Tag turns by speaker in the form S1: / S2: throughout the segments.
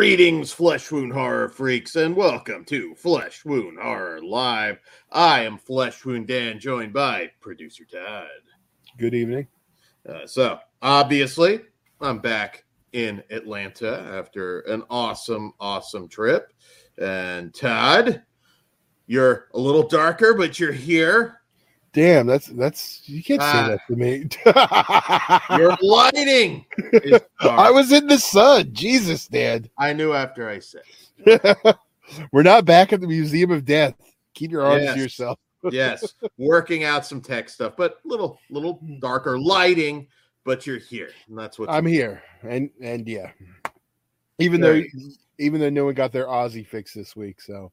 S1: Greetings, Flesh Wound Horror freaks, and welcome to Flesh Wound Horror Live. I am Flesh Wound Dan, joined by producer Todd.
S2: Good evening.
S1: Uh, so, obviously, I'm back in Atlanta after an awesome, awesome trip. And Todd, you're a little darker, but you're here.
S2: Damn, that's that's you can't say
S1: Ah.
S2: that to me.
S1: Your lighting.
S2: I was in the sun. Jesus, Dad.
S1: I knew after I said.
S2: We're not back at the Museum of Death. Keep your arms
S1: Yes.
S2: to yourself.
S1: yes, working out some tech stuff, but little little darker lighting. But you're here, and that's what
S2: I'm here, and and yeah, even though even though no one got their Aussie fix this week, so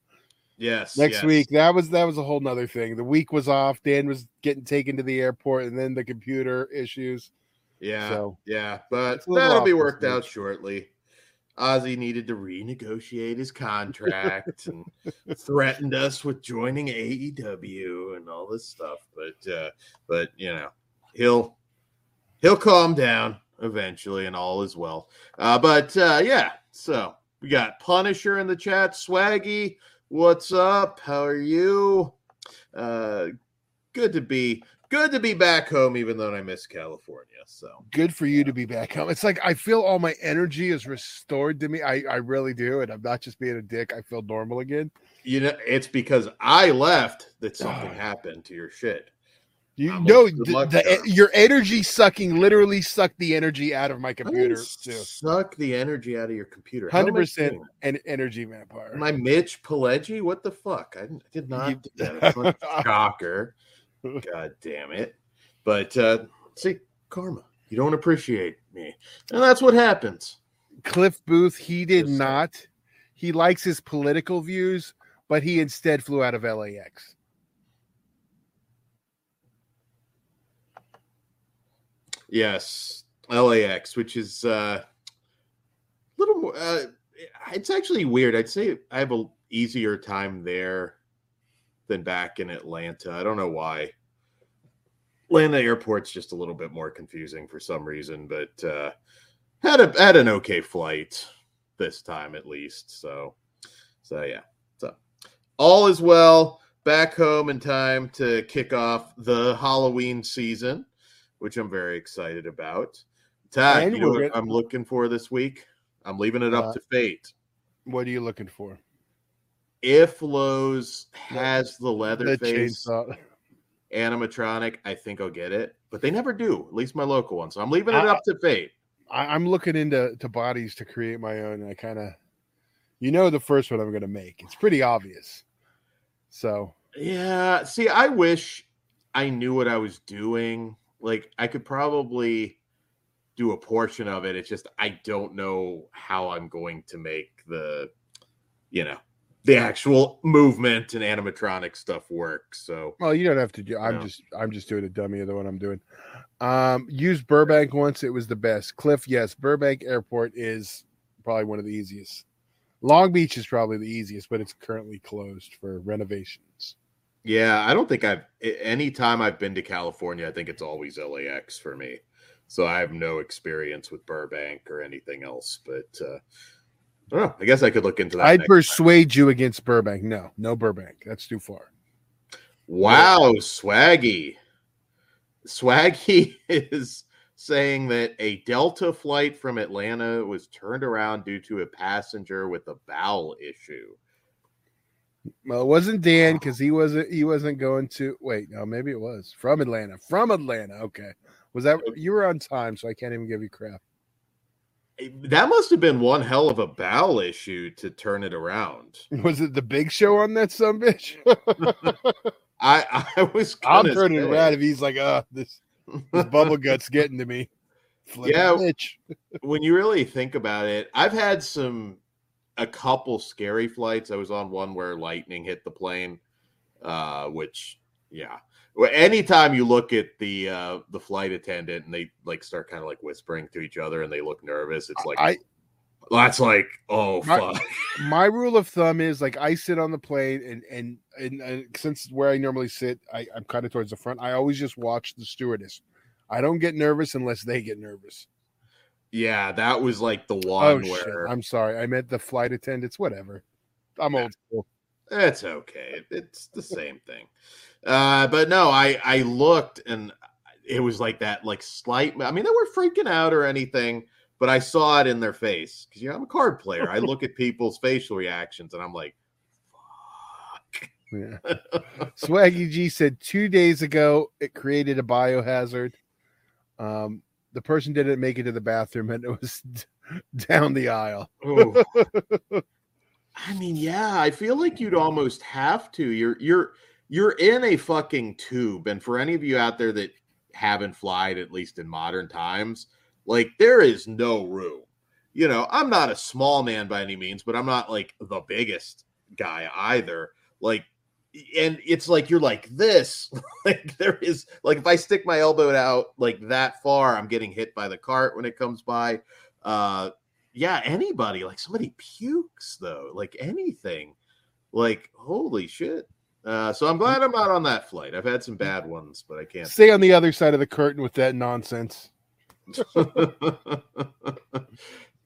S1: Yes,
S2: next
S1: yes.
S2: week that was that was a whole nother thing. The week was off. Dan was getting taken to the airport, and then the computer issues.
S1: Yeah,
S2: So-
S1: yeah, but
S2: It's a little
S1: that'll be worked out
S2: week.
S1: shortly. Ozzy needed to renegotiate his contract and threatened us with joining AEW and all this stuff. But uh, but you know, he'll he'll calm down eventually and all is well. Uh, but uh, yeah, so we got Punisher in the chat, Swaggy, what's up? How are you? Uh, good to be good to be back home, even though I miss California. So
S2: Good for you to be back home. It's like I feel all my energy is restored to me. I I really do, and I'm not just being a dick. I feel normal again.
S1: you know it's because I left that something happened to your shit.
S2: You
S1: I'm
S2: know,
S1: a
S2: the, the- your energy sucking literally sucked the energy out of my computer too.
S1: Suck the energy out of your computer. How am I
S2: Hundred percent an energy vampire.
S1: My Mitch Pileggi? What the fuck? I, didn't- I did not
S2: You-
S1: do that. It's not a shocker. God damn it. But uh see, karma. You don't appreciate me. And that's what happens.
S2: Cliff Booth, he did
S1: Yes, sir.
S2: not. He likes his political views, but he instead flew out of LAX.
S1: Yes, LAX, which is uh, a little more. Uh, it's actually weird. I'd say I have a easier time there than back in Atlanta. I don't know why. Atlanta airport's just a little bit more confusing for some reason, but uh, had a had an okay flight this time at least. So, so yeah. So all is well. Back home in time to kick off the Halloween season which I'm very excited about.
S2: And
S1: you know what I'm looking for this week? I'm leaving it up
S2: Uh,
S1: to fate.
S2: What are you looking for?
S1: If Lowe's has the
S2: The
S1: Leatherface
S2: chainsaw.
S1: animatronic, I think I'll get it. But they never do, at least my local one. So I'm leaving it
S2: Uh,
S1: up to fate.
S2: I, I'm looking into to bodies to create my own. And I kind of, you know, the first one I'm going to make. It's pretty obvious. So
S1: Yeah. See, I wish I knew what I was doing. Like I could probably do a portion of it. It's just I don't know how I'm going to make the, you know, the actual movement and animatronic stuff work. So
S2: Well, you don't have to do. I'm
S1: No.
S2: just I'm just doing a dummy of the one I'm doing. Um, used Burbank once. It was the best. Cliff, yes, Burbank Airport is probably one of the easiest. Long Beach is probably the easiest, but it's currently closed for renovations.
S1: Yeah, I don't think I've any time I've been to California, I think it's always LAX for me. So I have no experience with Burbank or anything else. But uh, I don't know. I guess I could look into that.
S2: I'd
S1: next time.
S2: persuade you against Burbank. No, no Burbank. That's too far.
S1: Wow, Swaggy. Swaggy is saying that a Delta flight from Atlanta was turned around due to a passenger with a bowel issue.
S2: Well, it wasn't Dan because he wasn't he wasn't going to wait, no, maybe it was from Atlanta. From Atlanta. Okay. Was that you were on time, so I can't even give you crap.
S1: That must have been one hell of a bowel issue to turn it around.
S2: Was it the big show on that some bitch?
S1: I I was
S2: I'm turning
S1: say-
S2: around if he's like, uh, this, this bubble gut's getting to me. Flip
S1: Yeah.
S2: bitch.
S1: when you really think about it, I've had some a couple scary flights. I was on one where lightning hit the plane, uh, which yeah. Well, anytime you look at the uh, the flight attendant and they like start kind of like whispering to each other and they look nervous, it's like
S2: I
S1: that's like oh
S2: My-
S1: fuck.
S2: my rule of thumb is like I sit on the plane and and and, and since where I normally sit, I, I'm kind of towards the front. I always just watch the stewardess. I don't get nervous unless they get nervous.
S1: Yeah, that was like the
S2: Oh
S1: one
S2: shit!
S1: where
S2: I'm sorry. I meant the flight attendants. Whatever. I'm old school.
S1: it's okay. It's the same thing. Uh, but no, I I looked and it was like that, like slight. I mean, they weren't freaking out or anything, but I saw it in their face because you know I'm a card player. I look at people's facial reactions and I'm like, fuck.
S2: Yeah. Swaggy G said two days ago it created a biohazard. Um, the person didn't make it to the bathroom and it was down the aisle.
S1: I mean, yeah, I feel like you'd almost have to. You're you're you're in a fucking tube, and for any of you out there that haven't flied, at least in modern times, like there is no room. You know, I'm not a small man by any means, but I'm not like the biggest guy either. Like, and it's like you're like this. like there is like if I stick my elbow out like that far, I'm getting hit by the cart when it comes by. Uh yeah, anybody like somebody pukes though, like anything, like holy shit. Uh, so I'm glad I'm not on that flight. I've had some bad ones, but I can't.
S2: Stay on the other side of the curtain with that nonsense.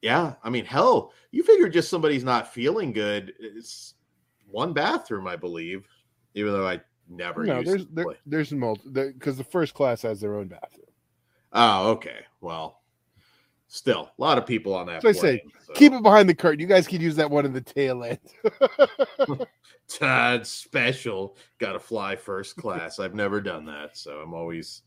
S1: yeah, I mean, hell, you figure just somebody's not feeling good. It's one bathroom, I believe, even though I never.
S2: No, there's there, there's multi because the first class has their own bathroom.
S1: Oh, okay. Well, still, a lot of people on that.
S2: So I say,
S1: so.
S2: Keep it behind the curtain. You guys could use that one in the tail end.
S1: Todd special. Got to fly first class. I've never done that, so I'm always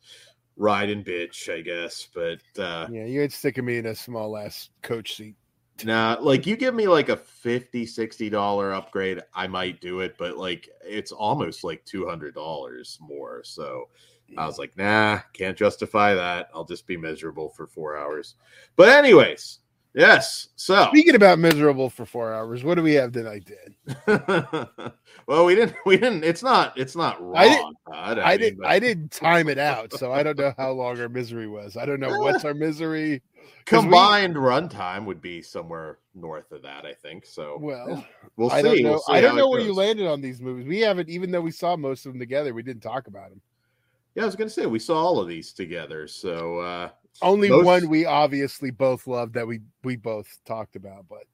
S1: riding bitch, I guess. But uh
S2: yeah, you ain't sticking me in a small ass coach seat.
S1: Nah, like you give me like a 50 60 dollar upgrade, I might do it, but like it's almost like two hundred dollars more. So I was like, nah, can't justify that. I'll just be miserable for four hours. But anyways, yes. So
S2: Speaking about miserable for four hours, what do we have tonight, Dan?
S1: well, we didn't. We didn't. It's not. It's not wrong.
S2: I didn't-
S1: Todd.
S2: I
S1: mean,
S2: didn't.
S1: but
S2: I didn't time it out, so I don't know how long our misery was. I don't know what's our misery. we-
S1: combined runtime would be somewhere north of that. I think so.
S2: Well,
S1: we'll see.
S2: I don't know.
S1: We'll see
S2: I don't know where you landed on these movies. We haven't, even though we saw most of them together, we didn't talk about them.
S1: Yeah, I was gonna say we saw all of these together. So uh
S2: Only
S1: Most-
S2: one we obviously both loved that we we both talked about, but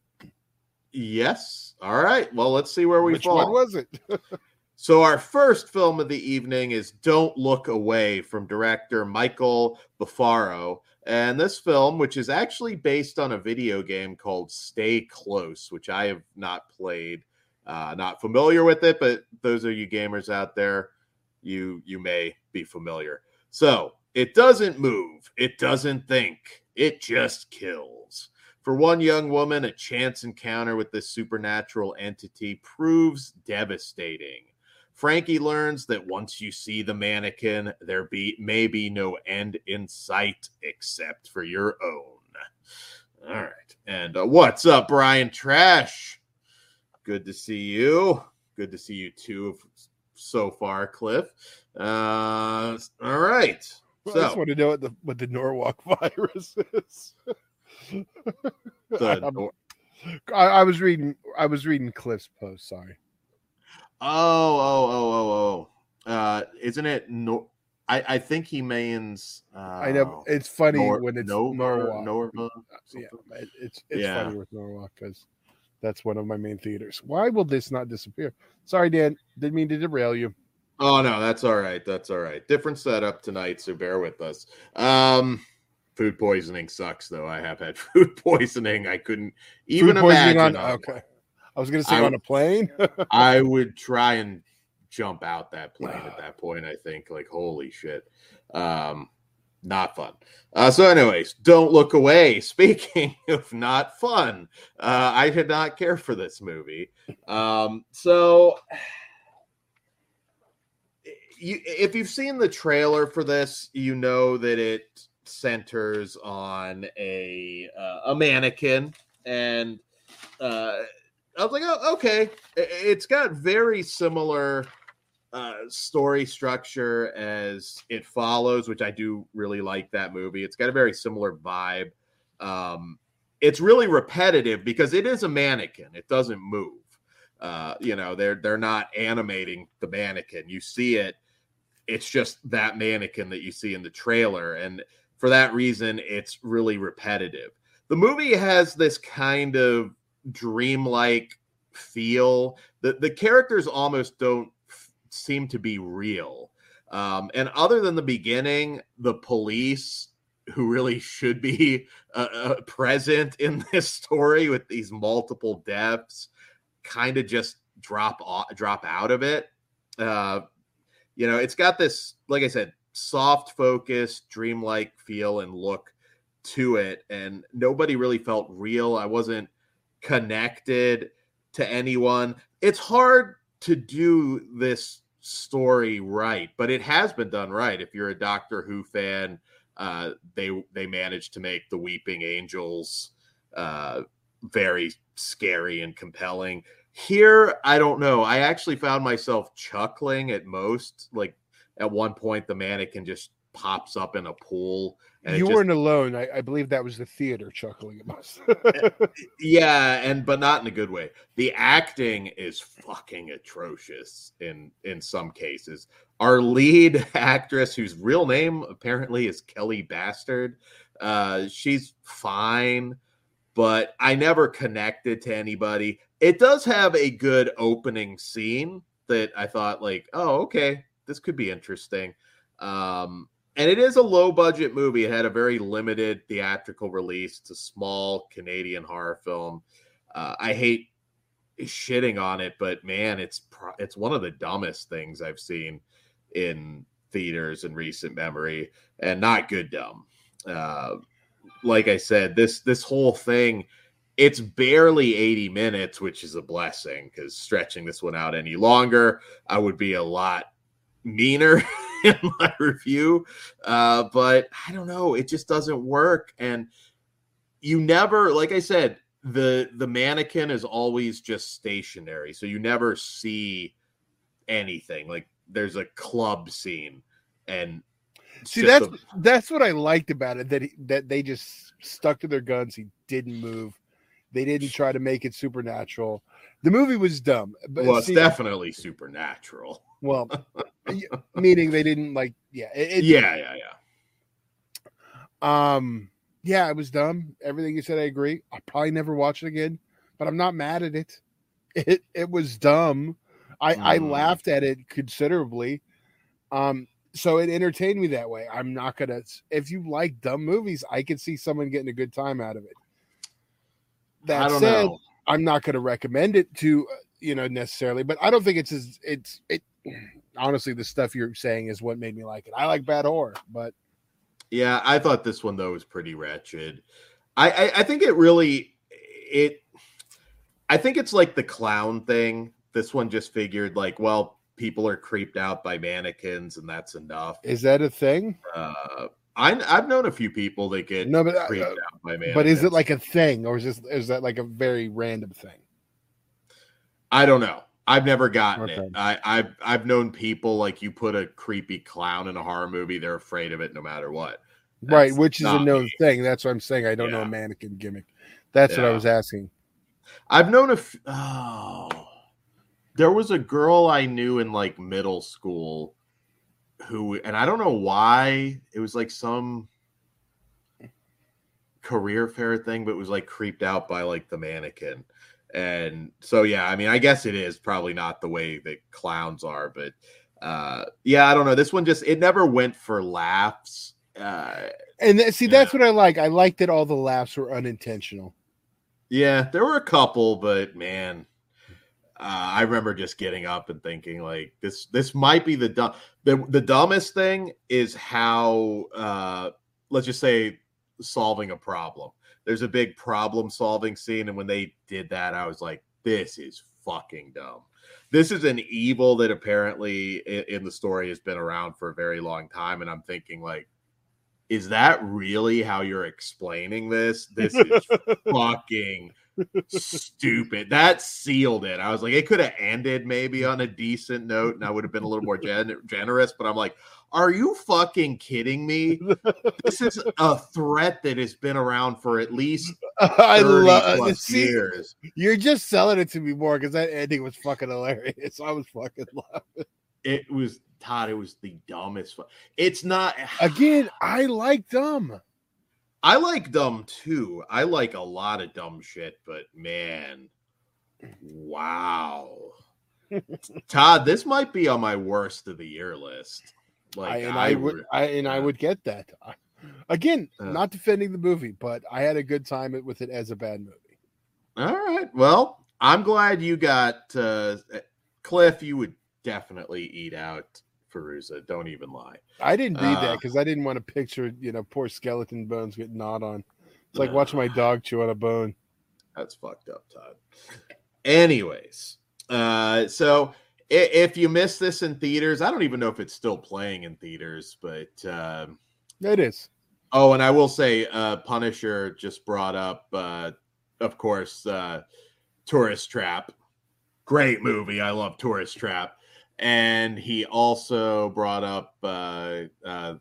S1: yes. All right. Well, let's see where we
S2: which
S1: fall.
S2: one was it?
S1: So our first film of the evening is Don't Look Away from director Michael Bafaro. And this film, which is actually based on a video game called Stay Close, which I have not played, uh, not familiar with it, but those of you gamers out there, you you may be familiar. So it doesn't move, it doesn't think, it just kills. For one young woman, a chance encounter with this supernatural entity proves devastating. Frankie learns that once you see the mannequin, there be may be no end in sight except for your own. All right. And uh, what's up, Brian Trash? Good to see you. Good to see you too so far, Cliff. Uh, all right.
S2: I just want to know what the what the Norwalk virus is.
S1: the,
S2: I, I was reading. I was reading Cliff's post. Sorry.
S1: Oh, oh, oh, oh, oh. Uh, isn't it? No, I, I think he means. Uh,
S2: I know it's funny when it's
S1: Nova,
S2: Norwalk.
S1: Norva,
S2: yeah, it- it's it's
S1: Yeah.
S2: funny with Norwalk because that's one of my main theaters. Why will this not disappear? Sorry, Dan. Didn't mean to derail you.
S1: Oh no, that's all right. That's all right. Different setup tonight, so bear with us. Um, food poisoning sucks, though. I have had food poisoning. I couldn't even imagine.
S2: on.
S1: on
S2: Okay. I was gonna say
S1: I-
S2: on a plane.
S1: I would try and jump out that plane at that point. I think, like, holy shit, um, not fun. Uh, so, anyways, don't look away. Speaking of not fun, uh, I did not care for this movie. Um, so, you, if you've seen the trailer for this, you know that it centers on a uh, a mannequin and. Uh, I was like, oh, okay. It's got very similar uh, story structure as It Follows, which I do really like that movie. It's got a very similar vibe. Um, it's really repetitive because it is a mannequin. It doesn't move. Uh, you know, they're they're not animating the mannequin. You see it. It's just that mannequin that you see in the trailer. And for that reason, it's really repetitive. The movie has this kind of dreamlike feel. The the characters almost don't f- seem to be real. Um, and other than the beginning, the police who really should be uh, uh, present in this story with these multiple deaths kind of just drop off, drop out of it. Uh, you know, it's got this, like I said, soft focus, dreamlike feel and look to it, and nobody really felt real. I wasn't connected to anyone. It's hard to do this story right, but it has been done right. If you're a Doctor Who fan, uh, they they managed to make the Weeping Angels uh, very scary and compelling. Here, I don't know. I actually found myself chuckling at most. Like at one point, the mannequin just pops up in a pool.
S2: And you weren't alone. I, I, believe that was the theater chuckling at us.
S1: yeah, and but not in a good way. The acting is fucking atrocious in in some cases. Our lead actress, whose real name apparently is Kelly Bastard, uh, she's fine, but I never connected to anybody. It does have a good opening scene that I thought like, oh, okay, this could be interesting. Um, and it is a low budget movie. It had a very limited theatrical release. It's a small Canadian horror film. Uh, I hate shitting on it, but man, it's it's one of the dumbest things I've seen in theaters in recent memory, and not good dumb. Uh, like I said, this this whole thing, it's barely 80 minutes, which is a blessing because stretching this one out any longer, I would be a lot meaner in my review. Uh, but I don't know, it just doesn't work. And you never, like I said, the the mannequin is always just stationary, so you never see anything. Like there's a club scene, and
S2: see that's a, that's what I liked about it that he, that they just stuck to their guns. He didn't move. They didn't try to make it supernatural. The movie was dumb.
S1: But well, it's see, definitely supernatural.
S2: Well, meaning they didn't like, yeah,
S1: it, yeah, yeah,
S2: yeah. Um, yeah, it was dumb. Everything you said, I agree. I'll probably never watch it again, but I'm not mad at it. It it was dumb. I mm. I laughed at it considerably. Um, so it entertained me that way. I'm not gonna. If you like dumb movies, I could see someone getting a good time out of it. That said, know. I'm not going to recommend it to uh, you know necessarily, but I don't think it's as it's it honestly, the stuff you're saying is what made me like it. I like bad horror, but
S1: yeah, I thought this one though was pretty wretched. I, I, I think it really it. I think it's like the clown thing. This one just figured like, well, people are creeped out by mannequins, and that's enough.
S2: Is that a thing?
S1: Uh, I, I've known a few people that get no, but, uh, uh, out by mannequins.
S2: But is it like a thing, or is this is that like a very random thing?
S1: I don't know. I've never gotten okay. it. I, I've I've known people like you put a creepy clown in a horror movie, they're afraid of it no matter what.
S2: That's right, which is a known me. thing. That's what I'm saying. I don't yeah. know a mannequin gimmick. That's yeah. what I was asking.
S1: I've known a. F- oh, there was a girl I knew in like middle school who, and I don't know why it was like some career fair thing, but was like creeped out by like the mannequin. And so, yeah, I mean, I guess it is probably not the way that clowns are, but uh, yeah, I don't know. This one just it never went for laughs. Uh,
S2: and th- see, that's what I like. I like that all the laughs were unintentional.
S1: Yeah, there were a couple, but man, uh, I remember just getting up and thinking like this. This might be the dumb. The the dumbest thing is how uh, let's just say solving a problem there's a big problem solving scene. And when they did that, I was like, this is fucking dumb. This is an evil that apparently in the story has been around for a very long time. And I'm thinking, like, is that really how you're explaining this? This is fucking stupid. That sealed it. I was like, it could have ended maybe on a decent note, and I would have been a little more gen- generous. But I'm like, are you fucking kidding me? this is a threat that has been around for at least I love uh, see, years.
S2: You're just selling it to me more because that ending was fucking hilarious. I was fucking laughing.
S1: It was Todd. It was the dumbest. fu- It's not.
S2: Again, I like dumb.
S1: I like dumb too. I like a lot of dumb shit, but man, wow. Todd, this might be on my worst of the year list. Like
S2: I, and I, would,
S1: re-
S2: I and I would get that. Again,
S1: Uh.
S2: not defending the movie, but I had a good time with it as a bad movie.
S1: All right. Well, I'm glad you got uh Cliff. You would definitely eat out Feruza. Don't even lie.
S2: I didn't read
S1: Uh.
S2: that because I didn't want to picture, you know, poor skeleton bones getting gnawed on. It's like
S1: Uh.
S2: watching my dog chew on a bone.
S1: That's fucked up, Todd. Anyways, uh, so i- if you missed this in theaters, I don't even know if it's still playing in theaters, but um,
S2: It is.
S1: oh, and I will say, uh, Punisher just brought up, uh, of course, uh, Tourist Trap. Great movie. I love Tourist Trap. And he also brought up uh, uh,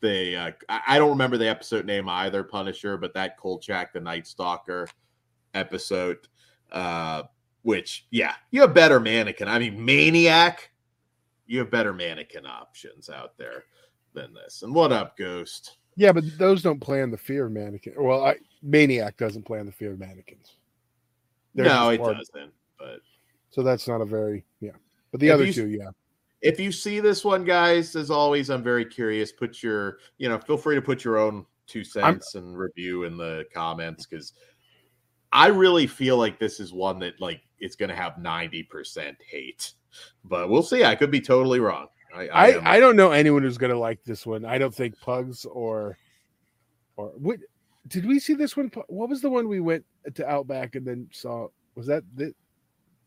S1: the uh, I don't remember the episode name either, Punisher, but that Kolchak the Night Stalker episode. Uh, which, yeah, you have better mannequin. I mean, Maniac, you have better mannequin options out there than this. And what up, Ghost?
S2: Yeah, but those don't play on the fear of mannequin. Well, I, Maniac doesn't play on the fear of mannequins. They're
S1: no, it doesn't. But
S2: So that's not a very yeah. But the
S1: If
S2: other
S1: you-
S2: two, yeah.
S1: if you see this one, guys, as always, I'm very curious. Put your, you know, feel free to put your own two cents and review in the comments because I really feel like this is one that like it's going to have 90% hate, but we'll see. I could be totally wrong. I, I,
S2: I, I don't know anyone who's gonna like this one. I don't think Pugs or or what did we see this one? What was the one we went to Outback and then saw? Was that the,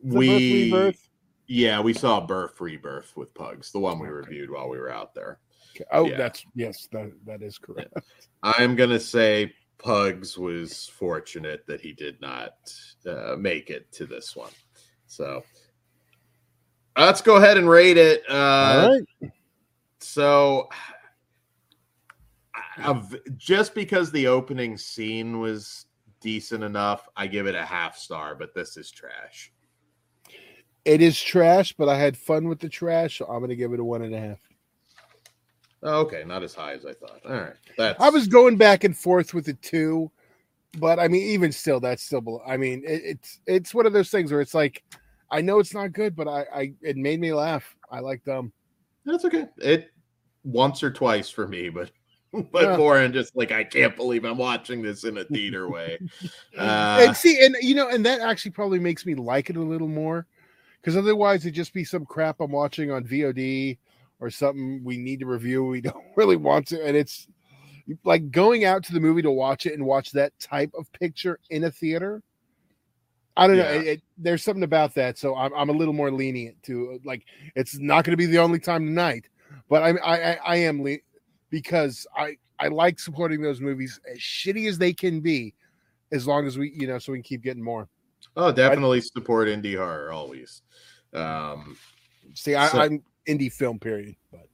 S2: the
S1: we,
S2: Birth Rebirth?
S1: Yeah, we saw Birth Rebirth with Pugs, the one we reviewed while we were out there.
S2: Okay. Oh,
S1: yeah.
S2: that's yes, that that is correct.
S1: I'm gonna say Pugs was fortunate that he did not uh, make it to this one. So let's go ahead and rate it. Uh,
S2: All right.
S1: So of- just because the opening scene was decent enough, I give it a half star. But this is trash.
S2: It is trash, but I had fun with the trash, so I'm gonna give it a one and a half.
S1: Oh, okay, not as high as I thought. All right, that's
S2: I was going back and forth with the two, but I mean, even still, that's still below. I mean, it, it's it's one of those things where it's like, I know it's not good, but I, I it made me laugh. I like them.
S1: That's okay. It once or twice for me, but but
S2: Yeah.
S1: more in just like I can't believe I'm watching this in a theater way. Uh,
S2: and see, and you know, and that actually probably makes me like it a little more, because otherwise it'd just be some crap I'm watching on VOD or something we need to review. We don't really want to, and it's like going out to the movie to watch it and watch that type of picture in a theater. I don't know. It, it- there's something about that, so I'm, I'm a little more lenient to like. It's not going to be the only time tonight, but I'm, I I, I am le- because I I like supporting those movies as shitty as they can be, as long as we you know so we can keep getting more.
S1: Oh, definitely support indie horror always. Um,
S2: See, I,
S1: So-
S2: I'm indie film period, but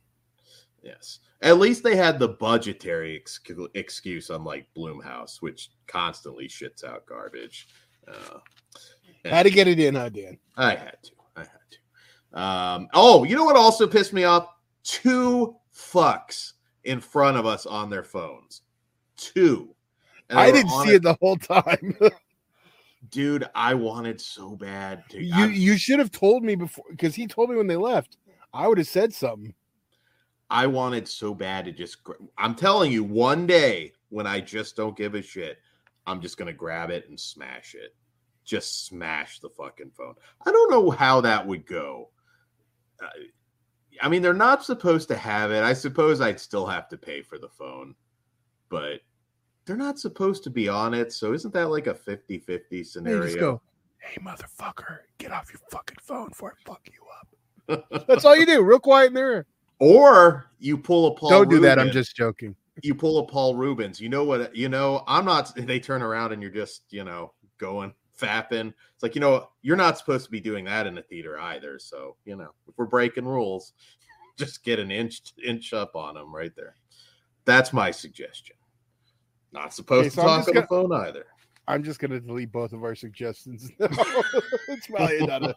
S1: yes, at least they had the budgetary ex- excuse, unlike Blumhouse, which constantly shits out garbage. Uh,
S2: had to get it in, huh, Dan?
S1: I had to. I had to. Um, oh, you know what also pissed me off? Two fucks in front of us on their phones. Two. And
S2: I didn't see it the whole time.
S1: Dude, I wanted so bad to.
S2: you
S1: I'm-
S2: you should have told me before because he told me when they left. I would have said something.
S1: I wanted so bad to just. I'm telling you, one day when I just don't give a shit, I'm just gonna grab it and smash it. Just smash the fucking phone. I don't know how that would go. Uh, I mean, they're not supposed to have it. I suppose I'd still have to pay for the phone, but they're not supposed to be on it. So isn't that like a 50 50
S2: Hey,
S1: scenario?
S2: just go, hey motherfucker, get off your fucking phone before I fuck you up. That's all you do, real quiet in there.
S1: Or you pull a Paul.
S2: Don't do that. I'm just joking.
S1: you pull a Paul Reubens. You know what? You know, I'm not. They turn around and you're just, you know, going fapping. It's like, you know, you're not supposed to be doing that in a theater either. So, you know, if we're breaking rules, just get an inch inch up on them right there. That's my suggestion. Not supposed
S2: Okay,
S1: to
S2: so I'm
S1: talk on the phone either.
S2: I'm just gonna delete both of our suggestions. it's probably not a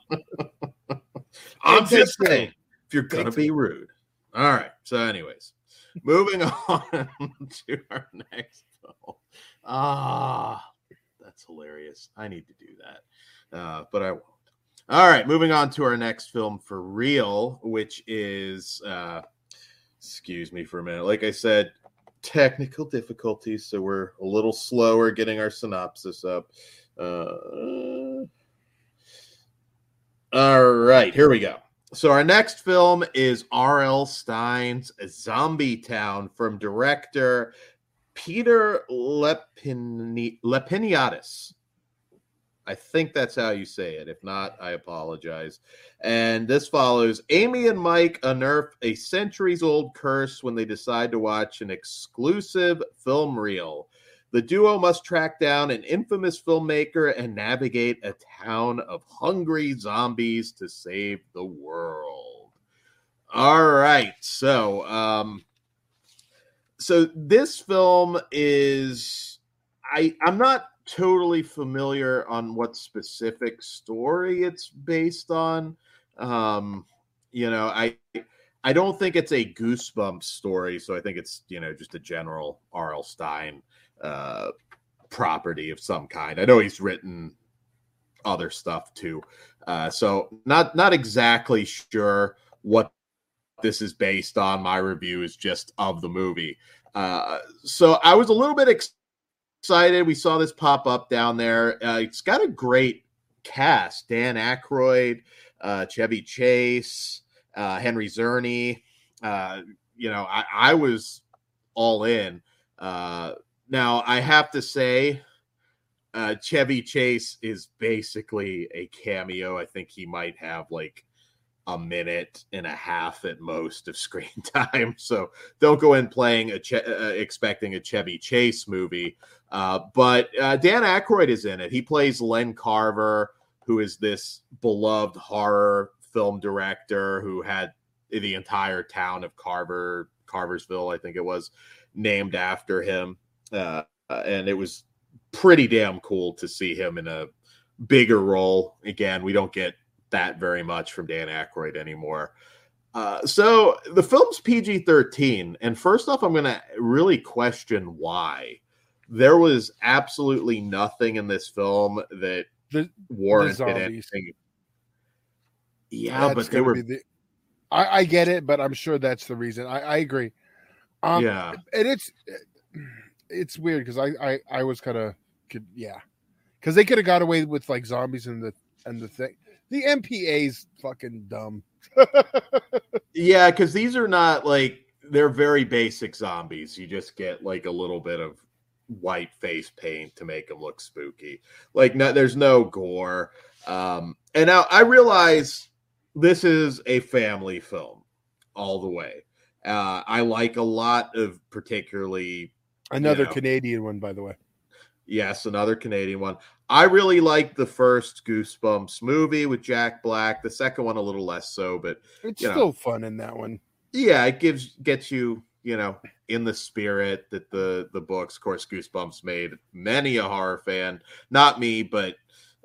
S1: I'm just saying. if you're gonna be rude. All right. So, anyways, moving on to our next film. Ah, that's hilarious. I need to do that, uh, but I won't. All right, moving on to our next film for real, which is, uh, excuse me for a minute. Like I said, technical difficulties, so we're a little slower getting our synopsis up. Uh, all right, here we go. So our next film is R.L. Stine's Zombie Town from director Peter Lepini- Lepiniadis. I think that's how you say it. If not, I apologize. And this follows Amy and Mike unearth a centuries old curse when they decide to watch an exclusive film reel. The duo must track down an infamous filmmaker and navigate a town of hungry zombies to save the world. All right. So, um, so this film is I I'm not totally familiar on what specific story it's based on. Um, you know, I I don't think it's a goosebumps story, so I think it's you know just a general R.L. Stine uh, property of some kind. I know he's written other stuff too, uh, so not not exactly sure what this is based on. My review is just of the movie. Uh, so I was a little bit excited. We saw this pop up down there. Uh, it's got a great cast: Dan Aykroyd, uh, Chevy Chase, uh, Henry Czerny. Uh, you know, I, I, was all in. Uh, now I have to say, uh, Chevy Chase is basically a cameo. I think he might have like a minute and a half at most of screen time. So don't go in playing a che- uh, expecting a Chevy Chase movie. Uh, but uh, Dan Aykroyd is in it. He plays Len Carver, who is this beloved horror film director who had the entire town of Carver, Carversville, I think it was, named after him. Uh, and it was pretty damn cool to see him in a bigger role. Again, we don't get that very much from Dan Aykroyd anymore. Uh, so the film's PG 13. And first off, I'm going to really question why. There was absolutely nothing in this film that the, warranted the anything. Yeah, that's but they were. The,
S2: I, I, get it, but I'm sure that's the reason. I, I agree. Um, yeah, and it's it's weird because I, I I was kind of yeah, because they could have got away with like zombies and the and the thing the MPA's fucking dumb.
S1: yeah, because these are not like they're very basic zombies. You just get like a little bit of white face paint to make them look spooky. Like no, there's no gore. Um, and now I realize this is a family film all the way. Uh, I like a lot of particularly
S2: another you know, Canadian one, by the way.
S1: Yes, another Canadian one. I really liked the first Goosebumps movie with Jack Black. The second one a little less so, but
S2: it's still know, fun in that one.
S1: Yeah, it gives gets you, you know, in the spirit that the the books. Of course, Goosebumps made many a horror fan. Not me, but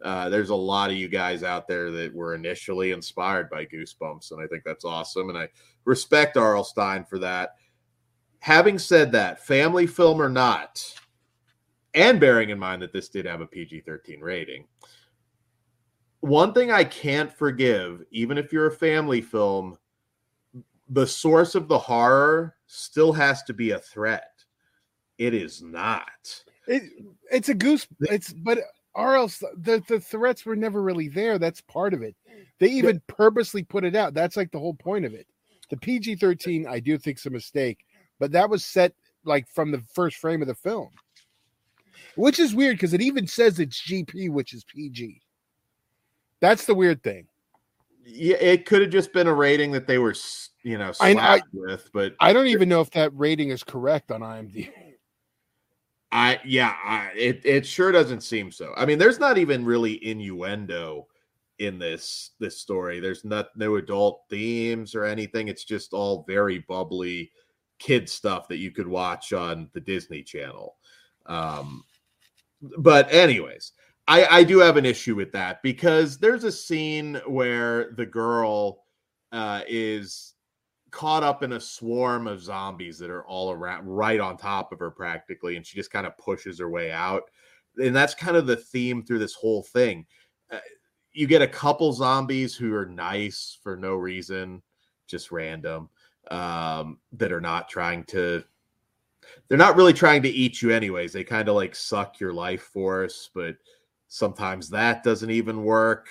S1: uh, there's a lot of you guys out there that were initially inspired by Goosebumps, and I think that's awesome. And I respect R.L. Stine for that. Having said that, family film or not, and bearing in mind that this did have a PG 13 rating. One thing I can't forgive, even if you're a family film, the source of the horror still has to be a threat. It is not.
S2: It, it's a goose. It's but or else the, the threats were never really there. That's part of it. They even yeah. purposely put it out. That's like the whole point of it. The PG 13, I do think, is a mistake, but that was set like from the first frame of the film which is weird because it even says it's GP, which is PG. That's the weird thing.
S1: Yeah, it could have just been a rating that they were, you know, I, I, with, but
S2: I don't even know if that rating is correct on IMDb.
S1: I yeah, I, it it sure doesn't seem so. I mean, there's not even really innuendo in this this story. There's not no adult themes or anything. It's just all very bubbly kid stuff that you could watch on the Disney Channel. Um, but anyways, I I do have an issue with that because there's a scene where the girl uh, is caught up in a swarm of zombies that are all around, right on top of her practically, and she just kind of pushes her way out. And that's kind of the theme through this whole thing. Uh, you get a couple zombies who are nice for no reason, just random, um, that are not trying to. They're not really trying to eat you, anyways. They kind of like suck your life force, but sometimes that doesn't even work.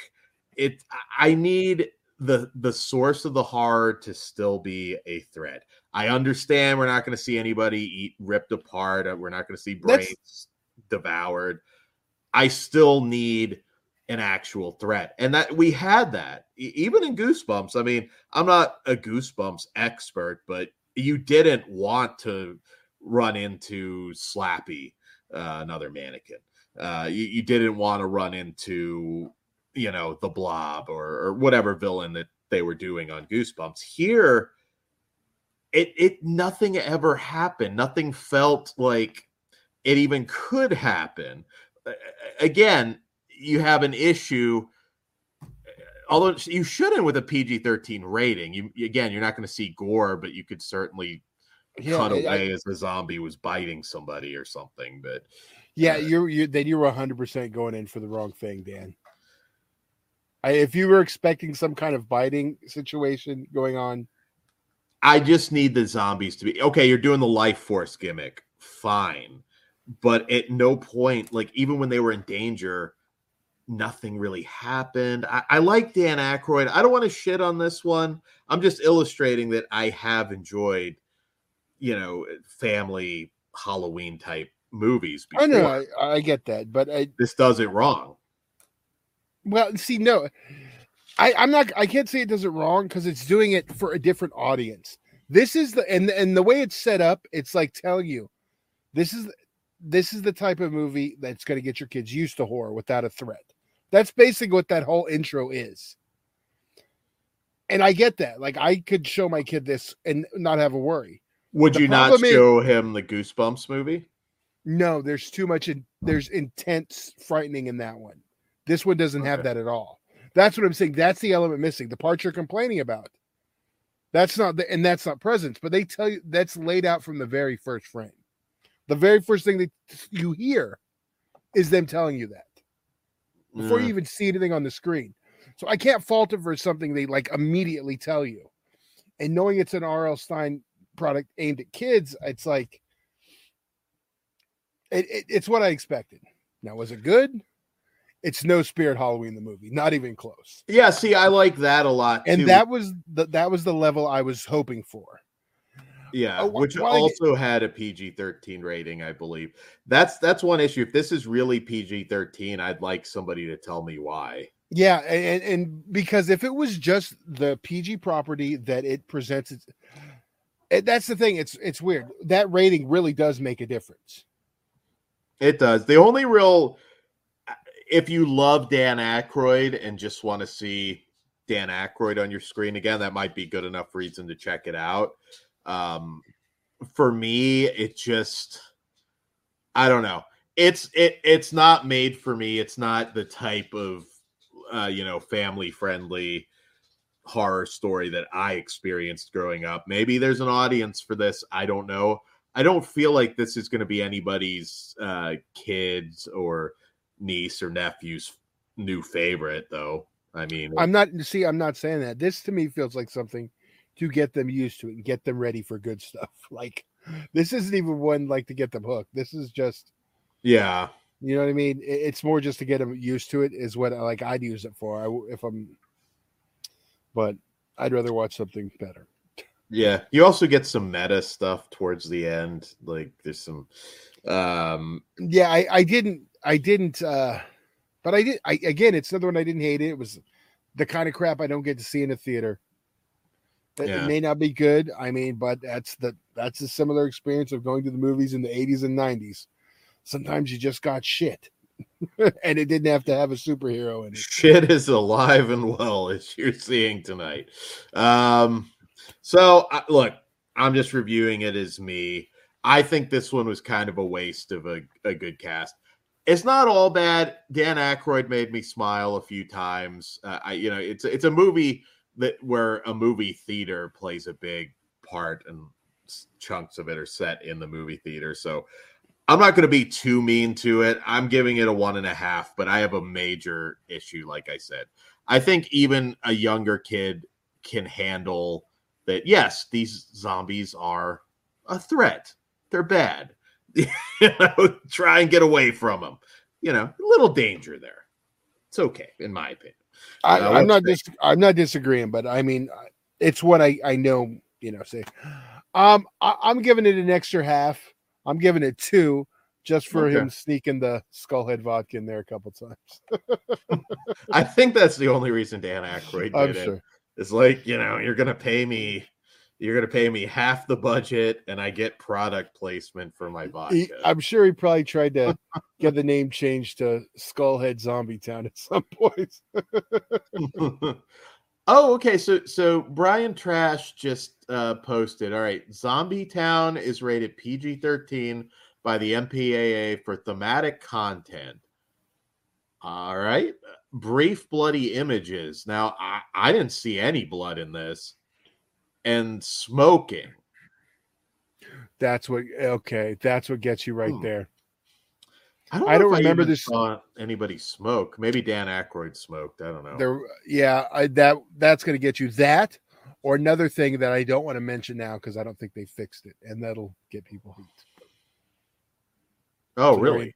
S1: It. I need the the source of the horror to still be a threat. I understand we're not going to see anybody eat ripped apart. Uh, we're not going to see brains That's... devoured. I still need an actual threat, and that we had that even in Goosebumps. I mean, I'm not a Goosebumps expert, but you didn't want to run into Slappy, uh, another mannequin. Uh, you, you didn't want to run into you know the blob or, or whatever villain that they were doing on goosebumps. Here it it nothing ever happened. Nothing felt like it even could happen. Again you have an issue although you shouldn't with a PG-13 rating. You again you're not going to see gore but you could certainly yeah, cut away as the zombie was biting somebody or something but
S2: yeah uh, you're you then you were 100% going in for the wrong thing Dan I, if you were expecting some kind of biting situation going on,
S1: I just need the zombies to be okay. You're doing the life force gimmick, fine, but at no point, like even when they were in danger, nothing really happened. I, I like Dan Aykroyd. I don't want to shit on this one. I'm just illustrating that I have enjoyed, you know, family Halloween type movies.
S2: Before. I know, I, I get that, but I,
S1: this does it wrong.
S2: Well, see, no, I, I'm not. I can't say it does it wrong because it's doing it for a different audience. This is the and and the way it's set up, it's like telling you, this is this is the type of movie that's going to get your kids used to horror without a threat. That's basically what that whole intro is. And I get that. Like I could show my kid this and not have a worry.
S1: Would the you not show is, him the Goosebumps movie?
S2: No, there's too much. In, there's intense frightening in that one. This one doesn't okay. have that at all. That's what I'm saying. That's the element missing. The part you're complaining about. That's not the, and that's not presence, but they tell you that's laid out from the very first frame. The very first thing that you hear is them telling you that before you mm. even see anything on the screen. So I can't fault it for something they like immediately tell you. And knowing it's an R.L. Stine product aimed at kids, it's like it, it, it's what I expected. Now, was it good? it's no Spirit Halloween the movie, not even close.
S1: Yeah, see, I like that a lot,
S2: and that was the that was the level I was hoping for.
S1: Yeah, oh, which also get... had a PG thirteen rating, I believe. That's that's one issue. If this is really PG thirteen, I'd like somebody to tell me why.
S2: Yeah, and and because if it was just the PG property that it presents, that's the thing. It's it's weird. That rating really does make a difference.
S1: It does. The only real if you love Dan Aykroyd and just want to see Dan Aykroyd on your screen again, that might be good enough reason to check it out. Um, for me, it just I don't know. It's it it's not made for me. It's not the type of uh, you know family friendly horror story that I experienced growing up. Maybe there's an audience for this. I don't know. I don't feel like this is going to be anybody's uh, kids or niece or nephew's new favorite, though. I mean,
S2: I'm not see. I'm not saying that. This to me feels like something to get them used to it and get them ready for good stuff. Like this isn't even one like to get them hooked. This is just,
S1: yeah.
S2: You know what I mean? It's more just to get them used to it. Is what like I'd use it for. I, if I'm, but I'd rather watch something better.
S1: Yeah, you also get some meta stuff towards the end. Like there's some um
S2: yeah, I, I didn't I didn't uh but I did I again it's another one I didn't hate it. It was the kind of crap I don't get to see in a theater. Yeah. It may not be good. I mean, but that's the that's a similar experience of going to the movies in the 80s and 90s. Sometimes you just got shit. and it didn't have to have a superhero in it.
S1: Shit is alive and well as you're seeing tonight. Um so uh, look, I'm just reviewing it as me. I think this one was kind of a waste of a, a good cast. It's not all bad. Dan Aykroyd made me smile a few times. Uh, I, you know, it's it's a movie that where a movie theater plays a big part and chunks of it are set in the movie theater. So I'm not going to be too mean to it. I'm giving it a one and a half, but I have a major issue. Like I said, I think even a younger kid can handle that. Yes, these zombies are a threat. They're bad. you know, try and get away from them. You know, a little danger there. It's okay, in my opinion.
S2: I, uh, I'm not dis- I'm not disagreeing, but I mean, it's what I I know. You know, say, um, I, I'm giving it an extra half. I'm giving it two, just for okay. him sneaking the skullhead vodka in there a couple times.
S1: I think that's the only reason Dan Aykroyd did I'm it. Sure. It's like you know, you're gonna pay me you're going to pay me half the budget and I get product placement for my vodka.
S2: He, I'm sure he probably tried to get the name changed to Skullhead Zombie Town at some point.
S1: oh, okay. So so Brian Trash just uh, posted. All right, Zombie Town is rated PG-13 by the MPAA for thematic content. All right. Brief bloody images. Now I, I didn't see any blood in this and smoking.
S2: That's what okay. That's what gets you right hmm. there.
S1: I don't, I don't remember I this. Saw anybody smoke? Maybe Dan Aykroyd smoked. I don't know.
S2: There, yeah, I, that that's going to get you that, or another thing that I don't want to mention now because I don't think they fixed it, and that'll get people heat.
S1: Oh, really? Orient,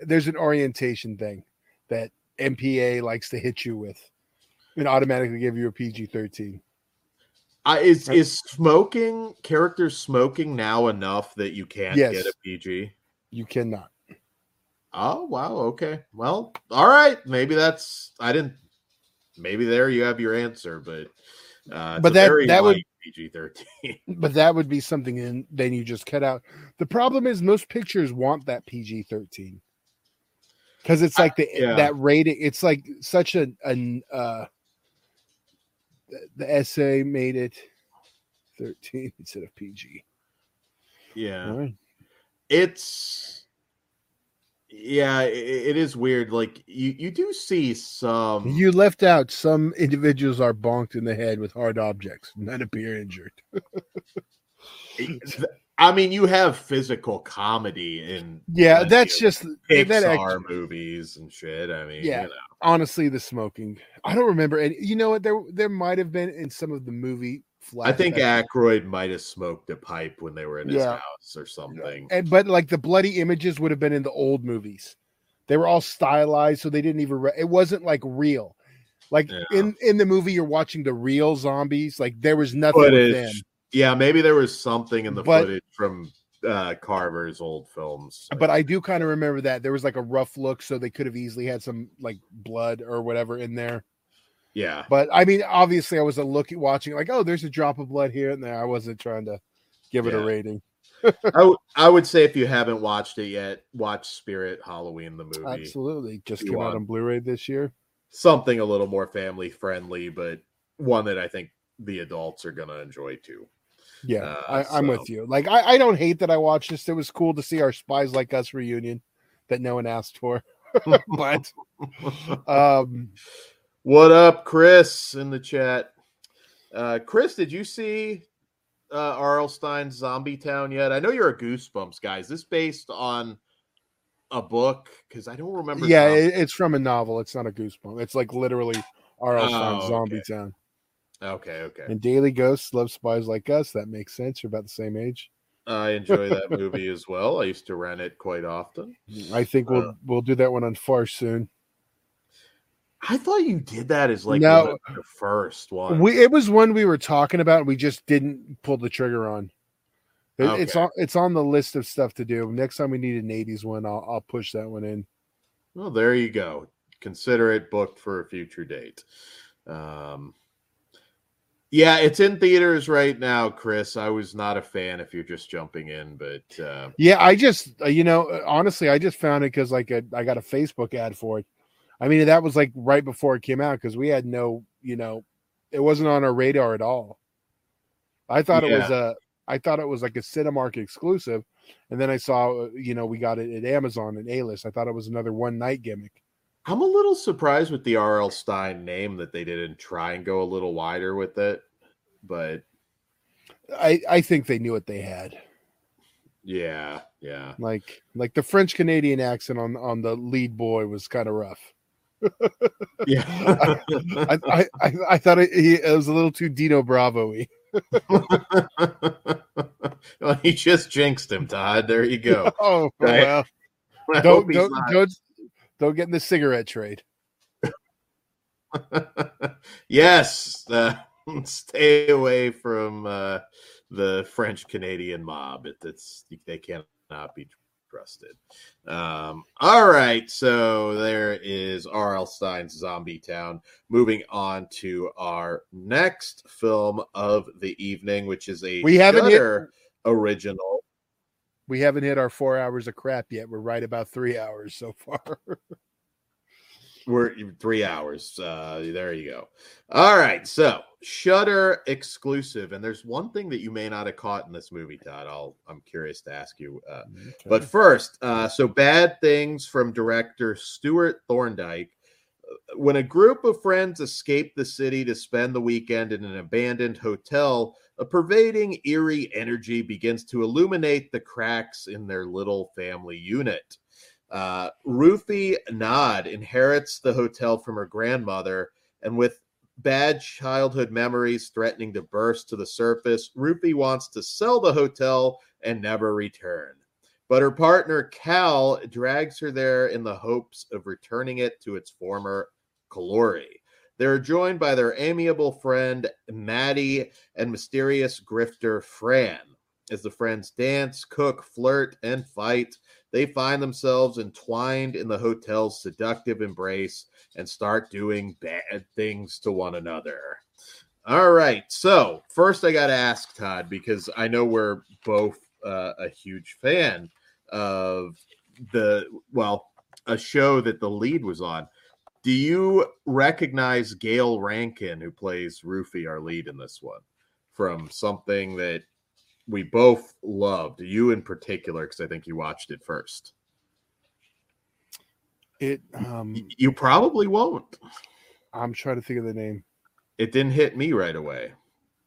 S2: there's an orientation thing that MPA likes to hit you with, and automatically give you a PG thirteen.
S1: Uh, is is smoking characters smoking now enough that you can't yes. get a PG?
S2: You cannot.
S1: Oh wow, okay. Well, all right. Maybe that's I didn't maybe there you have your answer, but uh
S2: but that that would PG thirteen. But that would be something and then you just cut out. The problem is most pictures want that PG thirteen. Because it's like the yeah. that rating, it's like such a, a uh the essay made it 13 instead of PG.
S1: Yeah. Right. It's yeah, it, it is weird. Like you, you do see some.
S2: You left out some individuals are bonked in the head with hard objects. None appear injured.
S1: I mean, you have physical comedy in
S2: yeah, that's just
S1: Pixar that movies and shit. I mean, yeah, you know.
S2: honestly, the smoking. I don't remember any. You know what? There there might have been in some of the movie.
S1: I think Aykroyd might have smoked a pipe when they were in his yeah. house or something.
S2: And but like the bloody images would have been in the old movies. They were all stylized, so they didn't even. Re- it wasn't like real. Like yeah. in in the movie, you're watching the real zombies. Like there was nothing Footage.
S1: yeah, maybe there was something in the but, footage from uh, Carver's old films.
S2: But I do kind of remember that there was like a rough look, so they could have easily had some like blood or whatever in there.
S1: Yeah.
S2: But I mean, obviously, I was a looking, watching, like, oh, there's a drop of blood here and there. I wasn't trying to give it yeah. a rating.
S1: I, w- I would say if you haven't watched it yet, watch Spirit Halloween the movie.
S2: Absolutely, just came out on Blu-ray this year.
S1: Something a little more family friendly, but one that I think the adults are gonna enjoy too.
S2: Yeah, uh, I, am with you. Like, I, I don't hate that I watched this. It was cool to see our Spies Like Us reunion that no one asked for. but, um,
S1: what up, Chris, in the chat? Uh, Chris, did you see uh, R.L. Stine's Zombie Town yet? I know you're a Goosebumps guy. Is this based on a book? Because I don't remember.
S2: Yeah, it's from a novel. It's not a Goosebump. It's like literally R.L. Stine's oh, Zombie okay. Town.
S1: Okay, okay.
S2: And Daily Ghosts love spies like us. That makes sense. You're about the same age.
S1: I enjoy that movie as well. I used to rent it quite often.
S2: I think we'll uh, we'll do that one on Farce soon.
S1: I thought you did that as like no, the first one.
S2: We it was one we were talking about. We just didn't pull the trigger on. It, okay. It's on it's on the list of stuff to do. Next time we need an '80s one, I'll I'll push that one in.
S1: Well, there you go. Consider it booked for a future date. Um, yeah, it's in theaters right now, Chris. I was not a fan if you're just jumping in, but uh...
S2: yeah, I just uh, you know uh, honestly, I just found it because like a, I got a Facebook ad for it. I mean, that was like right before it came out because we had no, you know, it wasn't on our radar at all. I thought yeah. it was a, I thought it was like a Cinemark exclusive, and then I saw, uh, you know, we got it at Amazon and A List. I thought it was another one night gimmick.
S1: I'm a little surprised with the R.L. Stine name that they didn't try and go a little wider with it, but
S2: I I think they knew what they had.
S1: yeah, yeah.
S2: Like like the French Canadian accent on on the lead boy was kind of rough.
S1: Yeah.
S2: I I, I, I thought it, he, it was a little too Dino Bravo-y.
S1: well, he just jinxed him, Todd. There you go.
S2: Oh
S1: Right.
S2: well,
S1: I
S2: don't don't, don't don't get in the cigarette trade.
S1: yes, uh, stay away from uh, the French Canadian mob. It, it's they cannot be trusted. Um, all right, so there is R.L. Stine's Zombie Town. Moving on to our next film of the evening, which is a
S2: We haven't hit-
S1: original.
S2: We haven't hit our four hours of crap yet. We're right about three hours so far.
S1: We're three hours. Uh, there you go. All right. So Shudder exclusive, and there's one thing that you may not have caught in this movie, Todd. I'll I'm curious to ask you. Uh, but first, uh, so bad things from director Stewart Thorndike. Uh, When a group of friends escape the city to spend the weekend in an abandoned hotel, a pervading eerie energy begins to illuminate the cracks in their little family unit. Uh, Ruthie Nod inherits the hotel from her grandmother, and with bad childhood memories threatening to burst to the surface, Ruthie wants to sell the hotel and never return. But her partner Cal drags her there in the hopes of returning it to its former glory. They're joined by their amiable friend Maddie and mysterious grifter Fran. As the friends dance, cook, flirt, and fight, they find themselves entwined in the hotel's seductive embrace and start doing bad things to one another. All right. So, first, I got to ask Todd because I know we're both uh, a huge fan of the, well, a show that the lead was on. Do you recognize Gayle Rankin, who plays Ruthie, our lead in this one, from something that we both loved? You in particular, because I think you watched it first.
S2: It um
S1: You probably won't.
S2: I'm trying to think of the name.
S1: It didn't hit me right away,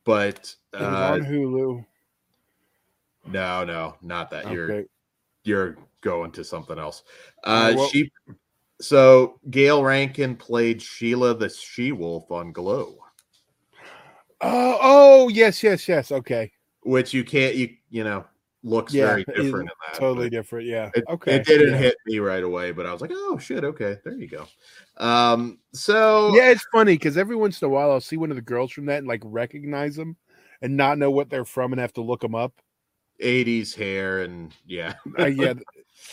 S1: but
S2: It
S1: uh,
S2: on Hulu.
S1: no, no, not that. You're you're going to something else. Uh,
S2: well-
S1: she. So Gayle Rankin played Sheila the She Wolf on Glow,
S2: Oh, oh, yes, yes, yes. Okay.
S1: Which you can't you you know looks
S2: Yeah,
S1: very different in that.
S2: Totally different. Yeah.
S1: It,
S2: okay.
S1: it didn't
S2: yeah.
S1: hit me right away, but I was like, oh shit, okay, there you go. Um, so
S2: Yeah, it's funny because every once in a while I'll see one of the girls from that and like recognize them and not know what they're from and have to look them up.
S1: 80s hair and yeah,
S2: Uh, yeah,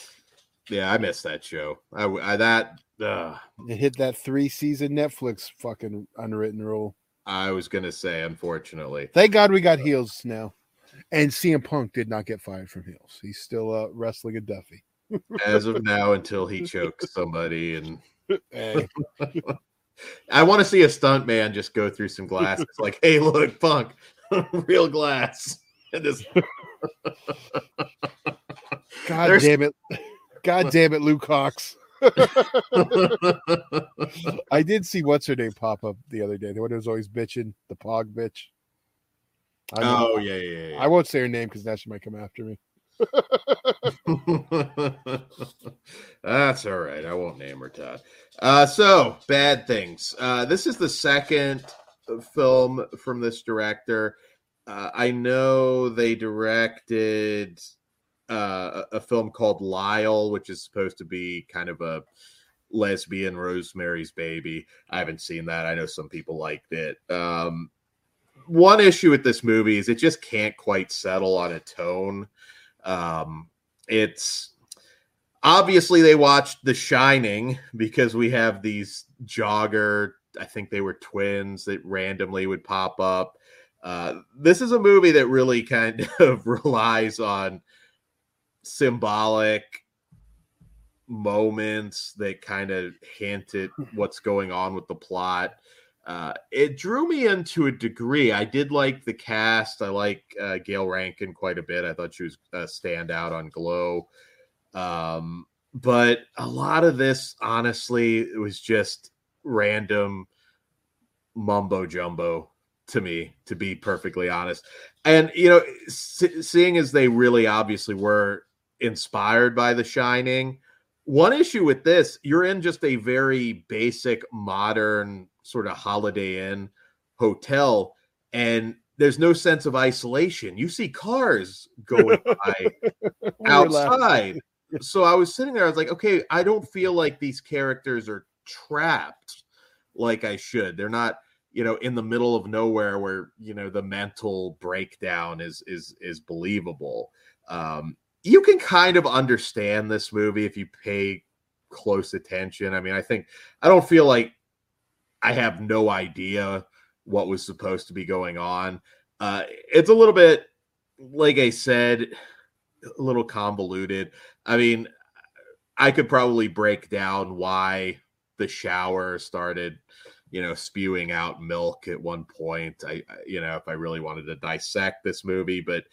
S1: yeah, I missed that show. I, I- that uh,
S2: it hit that three season Netflix fucking unwritten rule.
S1: I was gonna say, unfortunately.
S2: Thank God we got heels now. And CM Punk did not get fired from heels. He's still uh, wrestling at Duffy.
S1: As of now, until he chokes somebody, and
S2: Hey,
S1: I want to see a stunt man just go through some glass. It's like, hey, look, punk, real glass. And just
S2: God
S1: There's-
S2: damn it. God damn it, Luke Cox. I did see what's her name pop up the other day. The one who was always bitching, the pog bitch. I,
S1: oh yeah, yeah, yeah.
S2: I won't say her name because now she might come after me.
S1: That's all right. I won't name her, Todd. Uh, so, bad things. Uh, this is the second film from this director. Uh, I know they directed uh, a a film called Lyle, which is supposed to be kind of a lesbian Rosemary's Baby. I haven't seen that. I know some people liked it. Um, one issue with this movie is it just can't quite settle on a tone. Um, it's obviously they watched The Shining because we have these jogger. I think they were twins that randomly would pop up. Uh, this is a movie that really kind of relies on symbolic moments that kind of hint at what's going on with the plot. Uh, it drew me in to a degree. I did like the cast. I like uh, Gayle Rankin quite a bit. I thought she was a standout on Glow. Um, but a lot of this, honestly, it was just random mumbo jumbo to me, to be perfectly honest. And you know, seeing as they really obviously were inspired by The Shining, one issue with this, you're in just a very basic, modern sort of Holiday Inn hotel, and there's no sense of isolation. You see cars going by outside. So I was sitting there, I was like, okay, I don't feel like these characters are trapped like I should. They're not, you know, in the middle of nowhere where, you know, the mental breakdown is is is believable. Um, you can kind of understand this movie if you pay close attention. I mean, I think I don't feel like I have no idea what was supposed to be going on. Uh, it's a little bit, like I said, a little convoluted. I mean, I could probably break down why the shower started, you know, spewing out milk at one point. I, you know, if I really wanted to dissect this movie, but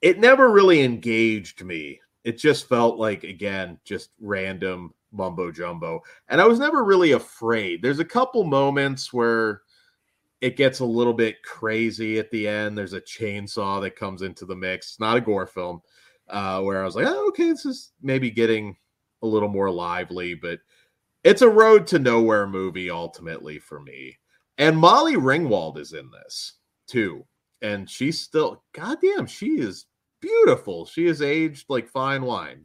S1: it never really engaged me. It just felt like again, just random mumbo jumbo. And I was never really afraid. There's a couple moments where it gets a little bit crazy at the end. There's a chainsaw that comes into the mix. It's not a gore film, uh, where I was like, oh, okay, this is maybe getting a little more lively, but it's a road to nowhere movie ultimately for me. And Molly Ringwald is in this too. And she's still, goddamn, she is beautiful. She is aged like fine wine.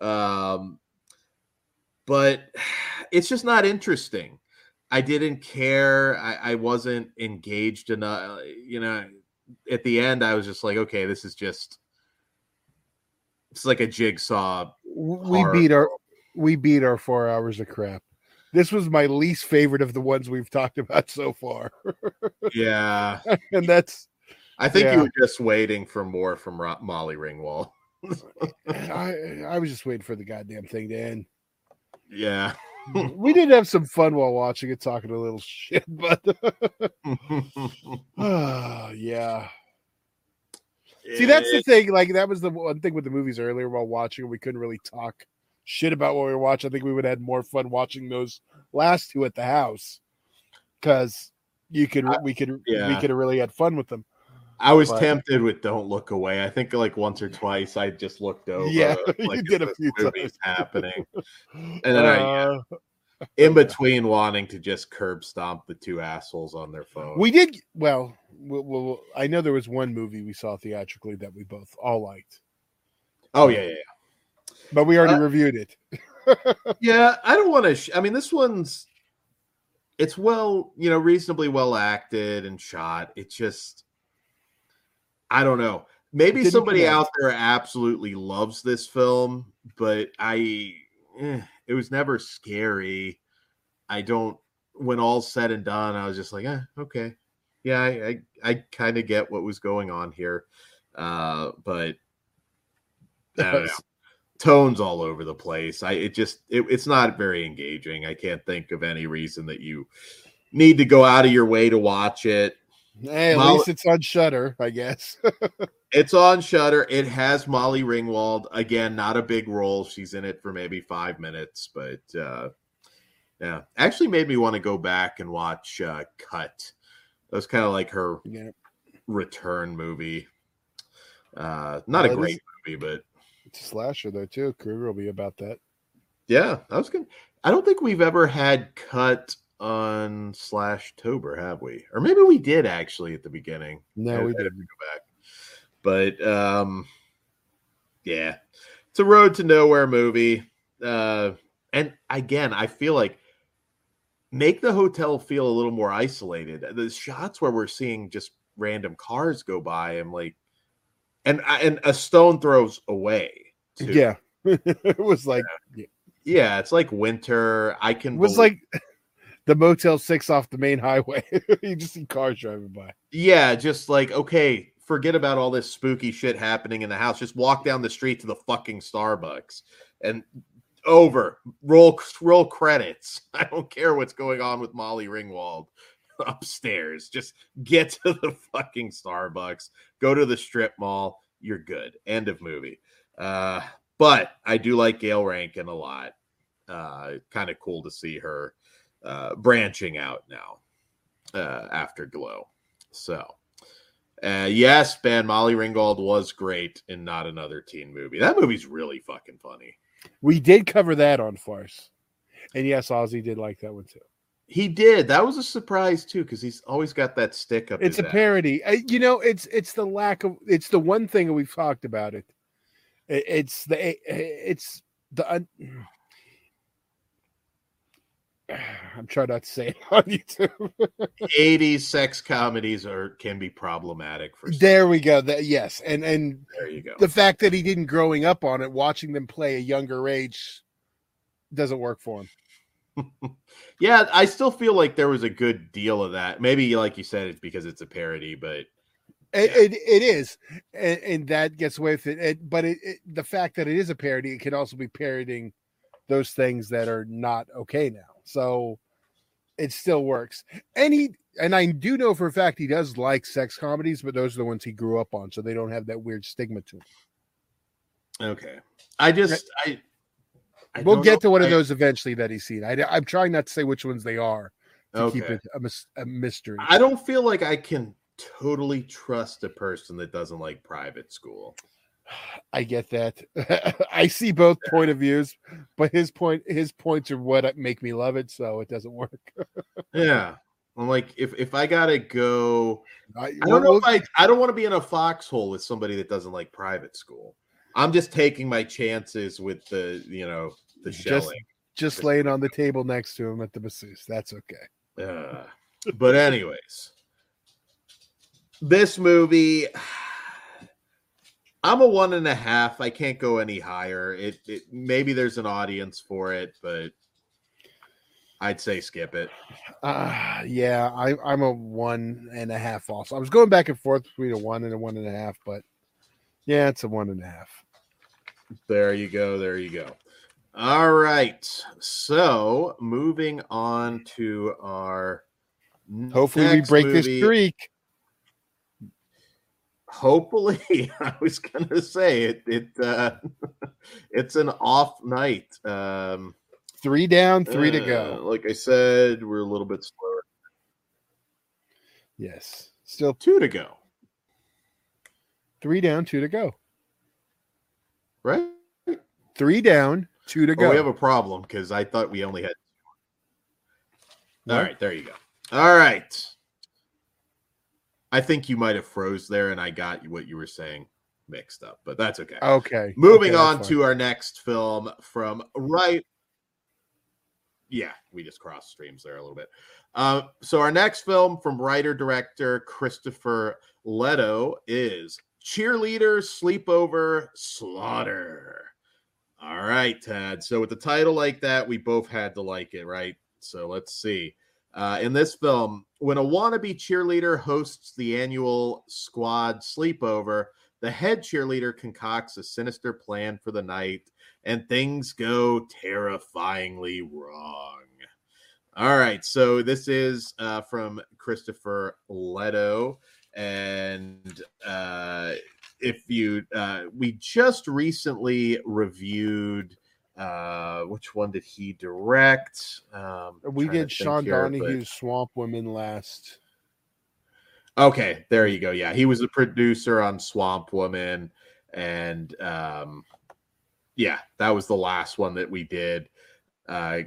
S1: Um, but it's just not interesting. I didn't care. I, I wasn't engaged enough. Uh, you know, at the end, I was just like, okay, this is just it's like a jigsaw.
S2: We horror. beat our we beat our four hours of crap. This was my least favorite of the ones we've talked about so far.
S1: yeah,
S2: and that's
S1: I think yeah. you were just waiting for more from Molly Ringwald.
S2: I, I was just waiting for the goddamn thing to end.
S1: Yeah.
S2: we did have some fun while watching it, talking a little shit, but uh, yeah. See, that's the thing. Like, that was the one thing with the movies earlier while watching, we couldn't really talk shit about what we were watching. I think we would have had more fun watching those last two at the house because you could, we could, yeah. we could have really had fun with them.
S1: I was but, tempted with "Don't Look Away." I think like once or twice I just looked over.
S2: Yeah,
S1: like,
S2: you did a few
S1: movies times. happening, and then uh, I, yeah, in between wanting to just curb stomp the two assholes on their phone.
S2: We did well. Well, I know there was one movie we saw theatrically that we both all liked.
S1: Oh yeah, yeah, yeah.
S2: But we already uh, reviewed it.
S1: yeah, I don't want to. Sh- I mean, this one's it's well, you know, reasonably well acted and shot. It just I don't know. Maybe somebody out there absolutely loves this film, but I, eh, it was never scary. I don't. When all's said and done, I was just like, eh, okay, yeah, I, I, I kind of get what was going on here, uh, but I don't know. Tones all over the place. I it just it, it's not very engaging. I can't think of any reason that you need to go out of your way to watch it.
S2: Hey, at Molly, least it's on Shudder, I guess.
S1: it's on Shudder. It has Molly Ringwald again. Not a big role. She's in it for maybe five minutes, but uh, yeah, actually made me want to go back and watch uh, Cut. That was kind of like her yeah. return movie. Uh, not a great movie, but
S2: it's a slasher though too. Krueger will be about that.
S1: Yeah, I was good. I don't think we've ever had Cut on slash Tober, have we? Or maybe we did actually at the beginning.
S2: No, I, we didn't
S1: go back. But um yeah. It's a road to nowhere movie. Uh and again, I feel like make the hotel feel a little more isolated. The shots where we're seeing just random cars go by, I'm like and and a stone throws away.
S2: Too. Yeah. it was like
S1: yeah. yeah. it's like winter. I can
S2: it was believe- like the Motel Six off the main highway. you just see cars driving by.
S1: Yeah, just like okay, forget about all this spooky shit happening in the house. Just walk down the street to the fucking Starbucks and over. Roll roll credits. I don't care what's going on with Molly Ringwald upstairs. Just get to the fucking Starbucks. Go to the strip mall. You're good. End of movie. Uh but I do like Gayle Rankin a lot. Uh, kind of cool to see her uh, branching out now uh, after Glow. So, uh, yes, Ben Molly Ringwald was great in Not Another Teen Movie. That movie's really fucking funny.
S2: We did cover that on Farce, and yes, Ozzy did like that one too.
S1: He did. That was a surprise too, because he's always got that stick up.
S2: It's a
S1: ass.
S2: parody. Uh, You know, it's it's the lack of. It's the one thing we've talked about it. It- It's the it's the. I'm trying not to say it on YouTube.
S1: 80s sex comedies are can be problematic for. some.
S2: There we go. That yes, and and
S1: There you go.
S2: the fact that he didn't growing up on it, watching them play a younger age, doesn't work for him.
S1: Yeah, I still feel like there was a good deal of that. Maybe, like you said, it's because it's a parody, but
S2: It,
S1: Yeah.
S2: it, it is, and, and that gets away with it. it but it, the fact that it is a parody, it can also be parodying those things that are not okay now. So it still works. And he and I do know for a fact he does like sex comedies, but those are the ones he grew up on, so they don't have that weird stigma to them.
S1: okay. I just I. I
S2: we'll get to one
S1: if
S2: of
S1: I-
S2: those eventually that he's seen. I, I'm trying not to say which ones they are to
S1: Okay.
S2: keep it a, a mystery.
S1: I don't feel like I can totally trust a person that doesn't like private school.
S2: I get that. I see both point of views, but his point his points are what make me love it, so it doesn't work.
S1: Yeah. I'm like, if if I gotta go,
S2: I,
S1: I don't know if I I don't want to be in a foxhole with somebody that doesn't like private school. I'm just taking my chances with the you know the
S2: Just-
S1: shelling.
S2: just laying on the table next to him at the masseuse. That's okay.
S1: Uh, but anyways, this movie, I'm a one and a half. I can't go any higher. It, it maybe there's an audience for it, but I'd say skip it.
S2: Uh yeah, I, I'm a one and a half also. I was going back and forth between a one and a one and a half, but yeah, it's a one and a half.
S1: There you go. There you go. All right. So moving on to our
S2: Hopefully we break this
S1: movie.
S2: streak.
S1: Hopefully i was gonna say it it uh it's an off night um
S2: Three down, three to
S1: uh,
S2: go.
S1: like i said we're a little bit slower
S2: Yes. Still
S1: two to go
S2: three down, two to go.
S1: right
S2: Three down, two to
S1: oh,
S2: go.
S1: we have a problem because i thought we only had
S2: No?
S1: all right there you go all right i think you might have froze there and i got what you were saying mixed up but that's okay
S2: Okay.
S1: Moving
S2: okay,
S1: on to our next film from right. Yeah, we just crossed streams there a little bit. Uh, so our next film from writer director Christopher Leto is Cheerleader Sleepover Slaughter. All right, Tad. So with the title like that, we both had to like it, right? So let's see. Uh, in this film, when a wannabe cheerleader hosts the annual squad sleepover, the head cheerleader concocts a sinister plan for the night, and things go terrifyingly wrong. All right, so this is uh, from Christopher Leto, and uh, if you, uh, we just recently reviewed. Uh, which one did he direct? Um,
S2: We did Sean
S1: here, but-
S2: Donohue's Swamp Women last.
S1: Okay, there you go. Yeah, he was the producer on Swamp Woman, and um, yeah, that was the last one that we did uh,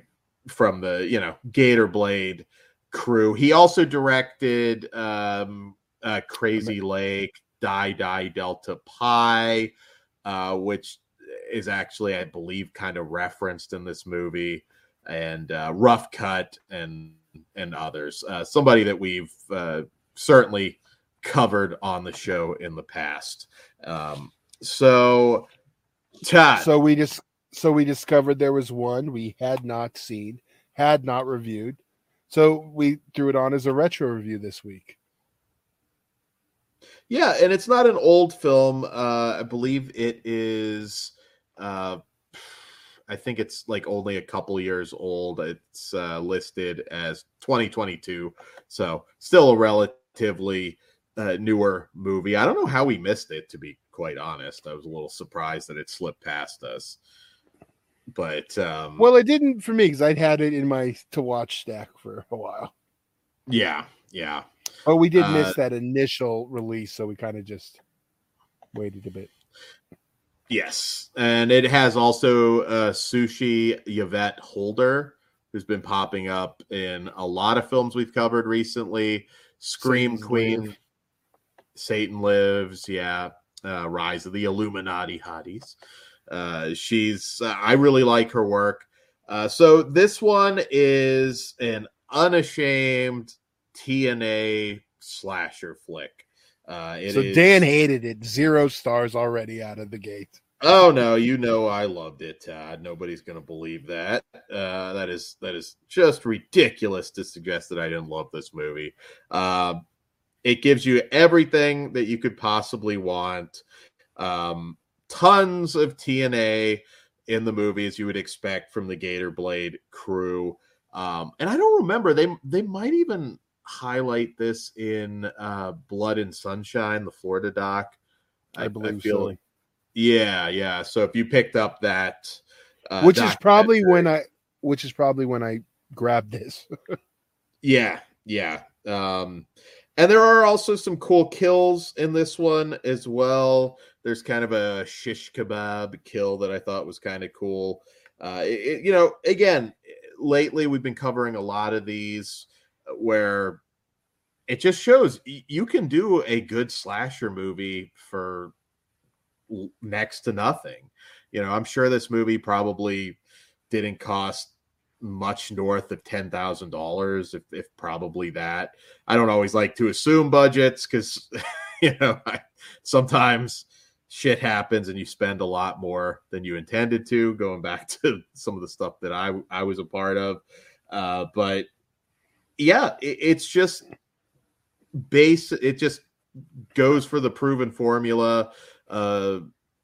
S1: from the you know Gator Blade crew. He also directed um, uh, Crazy Lake, Die Die Delta Pi, uh, which is actually, I believe, kind of referenced in this movie, and uh, Rough Cut and and others. Uh, somebody that we've uh, certainly covered on the show in the past. Um, so, Todd,
S2: So we just so we discovered there was one we had not seen, had not reviewed. So we threw it on as a retro review this week.
S1: yeah, and it's not an old film. Uh, I believe it is. Uh, I think it's like only a couple years old. It's uh, listed as 2022, so still a relatively uh, newer movie. I don't know how we missed it, to be quite honest. I was a little surprised that it slipped past us. But um
S2: Well, it didn't for me because I'd had it in my to watch stack for a while.
S1: yeah, yeah.
S2: Oh, we did
S1: Uh,
S2: miss that initial release, so we kind of just waited a bit.
S1: Yes, and it has also uh, Sushi Yvette Holder, who's been popping up in a lot of films we've covered recently. Scream
S2: Satan's
S1: Queen,
S2: Live.
S1: Satan Lives, yeah, uh, Rise of the Illuminati Hotties. Uh, she's, uh, I really like her work. Uh, so this one is an unashamed TNA slasher flick. Uh, it
S2: so
S1: is-
S2: Dan hated it. Zero stars already out of the gate.
S1: Oh no, you know I loved it, Todd. Nobody's gonna believe that. Uh, that is that is just ridiculous to suggest that I didn't love this movie. Um, it gives you everything that you could possibly want. Um, tons of TNA in the movie as you would expect from the Gator Blade crew. Um, and I don't remember they they might even highlight this in uh, Blood and Sunshine, the Florida doc.
S2: I, believe
S1: feel
S2: so.
S1: yeah, yeah. So if you picked up that, uh,
S2: which is probably when I, which is probably when I grabbed this.
S1: yeah, yeah. Um, and there are also some cool kills in this one as well. There's kind of a shish kebab kill that I thought was kind of cool. Uh, it- you know, again, lately we've been covering a lot of these where it just shows you can do a good slasher movie for next to nothing. You know, I'm sure this movie probably didn't cost much north of ten thousand dollars, if if probably that. I don't always like to assume budgets because you know I, sometimes shit happens and you spend a lot more than you intended to. Going back to some of the stuff that I I was a part of, uh, but yeah, it, it's just base. It just goes for the proven formula uh,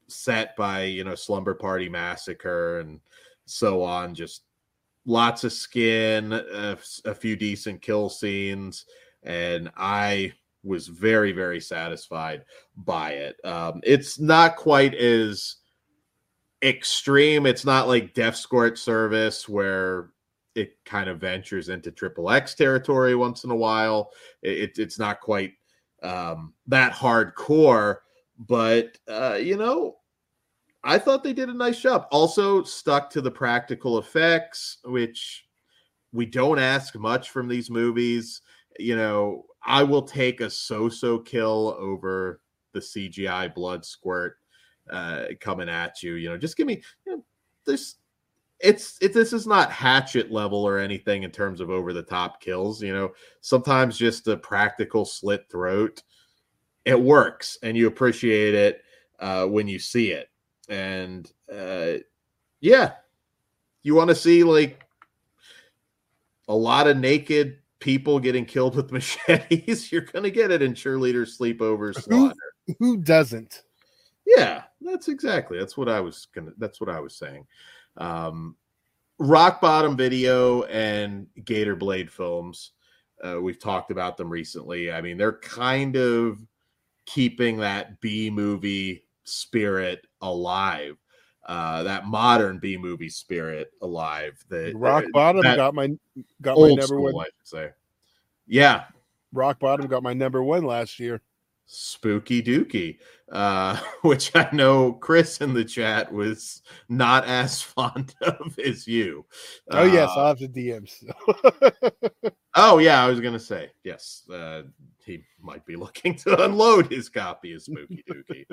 S1: set by you know Slumber Party Massacre and so on. Just lots of skin, a, a few decent kill scenes, and I was very very satisfied by it. Um, it's not quite as extreme. It's not like Death Squirt Service where it kind of ventures into triple X territory once in a while. It, it's not quite um, that hardcore, but uh, you know, I thought they did a nice job. Also, stuck to the practical effects, which we don't ask much from these movies. You know, I will take a so-so kill over the CGI blood squirt uh, coming at you. You know, just give me. You know, this it's it this is not hatchet level or anything in terms of over the top kills you know sometimes just a practical slit throat it works and you appreciate it uh when you see it and uh yeah you want to see like a lot of naked people getting killed with machetes you're gonna get it in cheerleader sleepover slaughter
S2: Who doesn't?
S1: yeah, that's exactly. That's what I was gonna. That's what I was saying. Um, Rock Bottom Video and Gator Blade Films. Uh, we've talked about them recently. I mean, they're kind of keeping that B movie spirit alive. Uh, that modern B movie spirit alive.
S2: Rock
S1: uh,
S2: Bottom
S1: that
S2: got my got my number
S1: school,
S2: one.
S1: I should say. Yeah,
S2: Rock Bottom got my number one last year.
S1: Spooky dookie uh which i know chris in the chat was not as fond of as you.
S2: Oh yes,
S1: Uh,
S2: I'll have the DMs.
S1: oh yeah i was gonna say yes uh he might be looking to unload his copy of spooky dookie.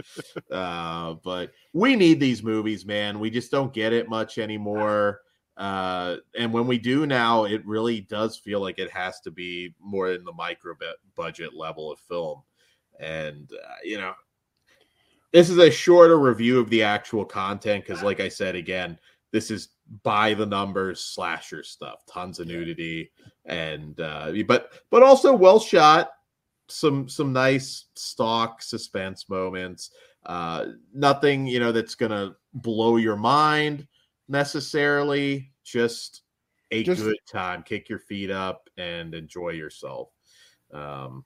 S1: Uh but we need these movies man. We just don't get it much anymore. Uh and when we do now it really does feel like it has to be more in the micro budget level of film and uh, you know this is a shorter review of the actual content because like i said again this is by the numbers slasher stuff tons of nudity and uh but but also well shot some some nice stock suspense moments uh nothing you know that's gonna blow your mind necessarily just a
S2: Just-
S1: good time. Kick your feet up and enjoy yourself. Um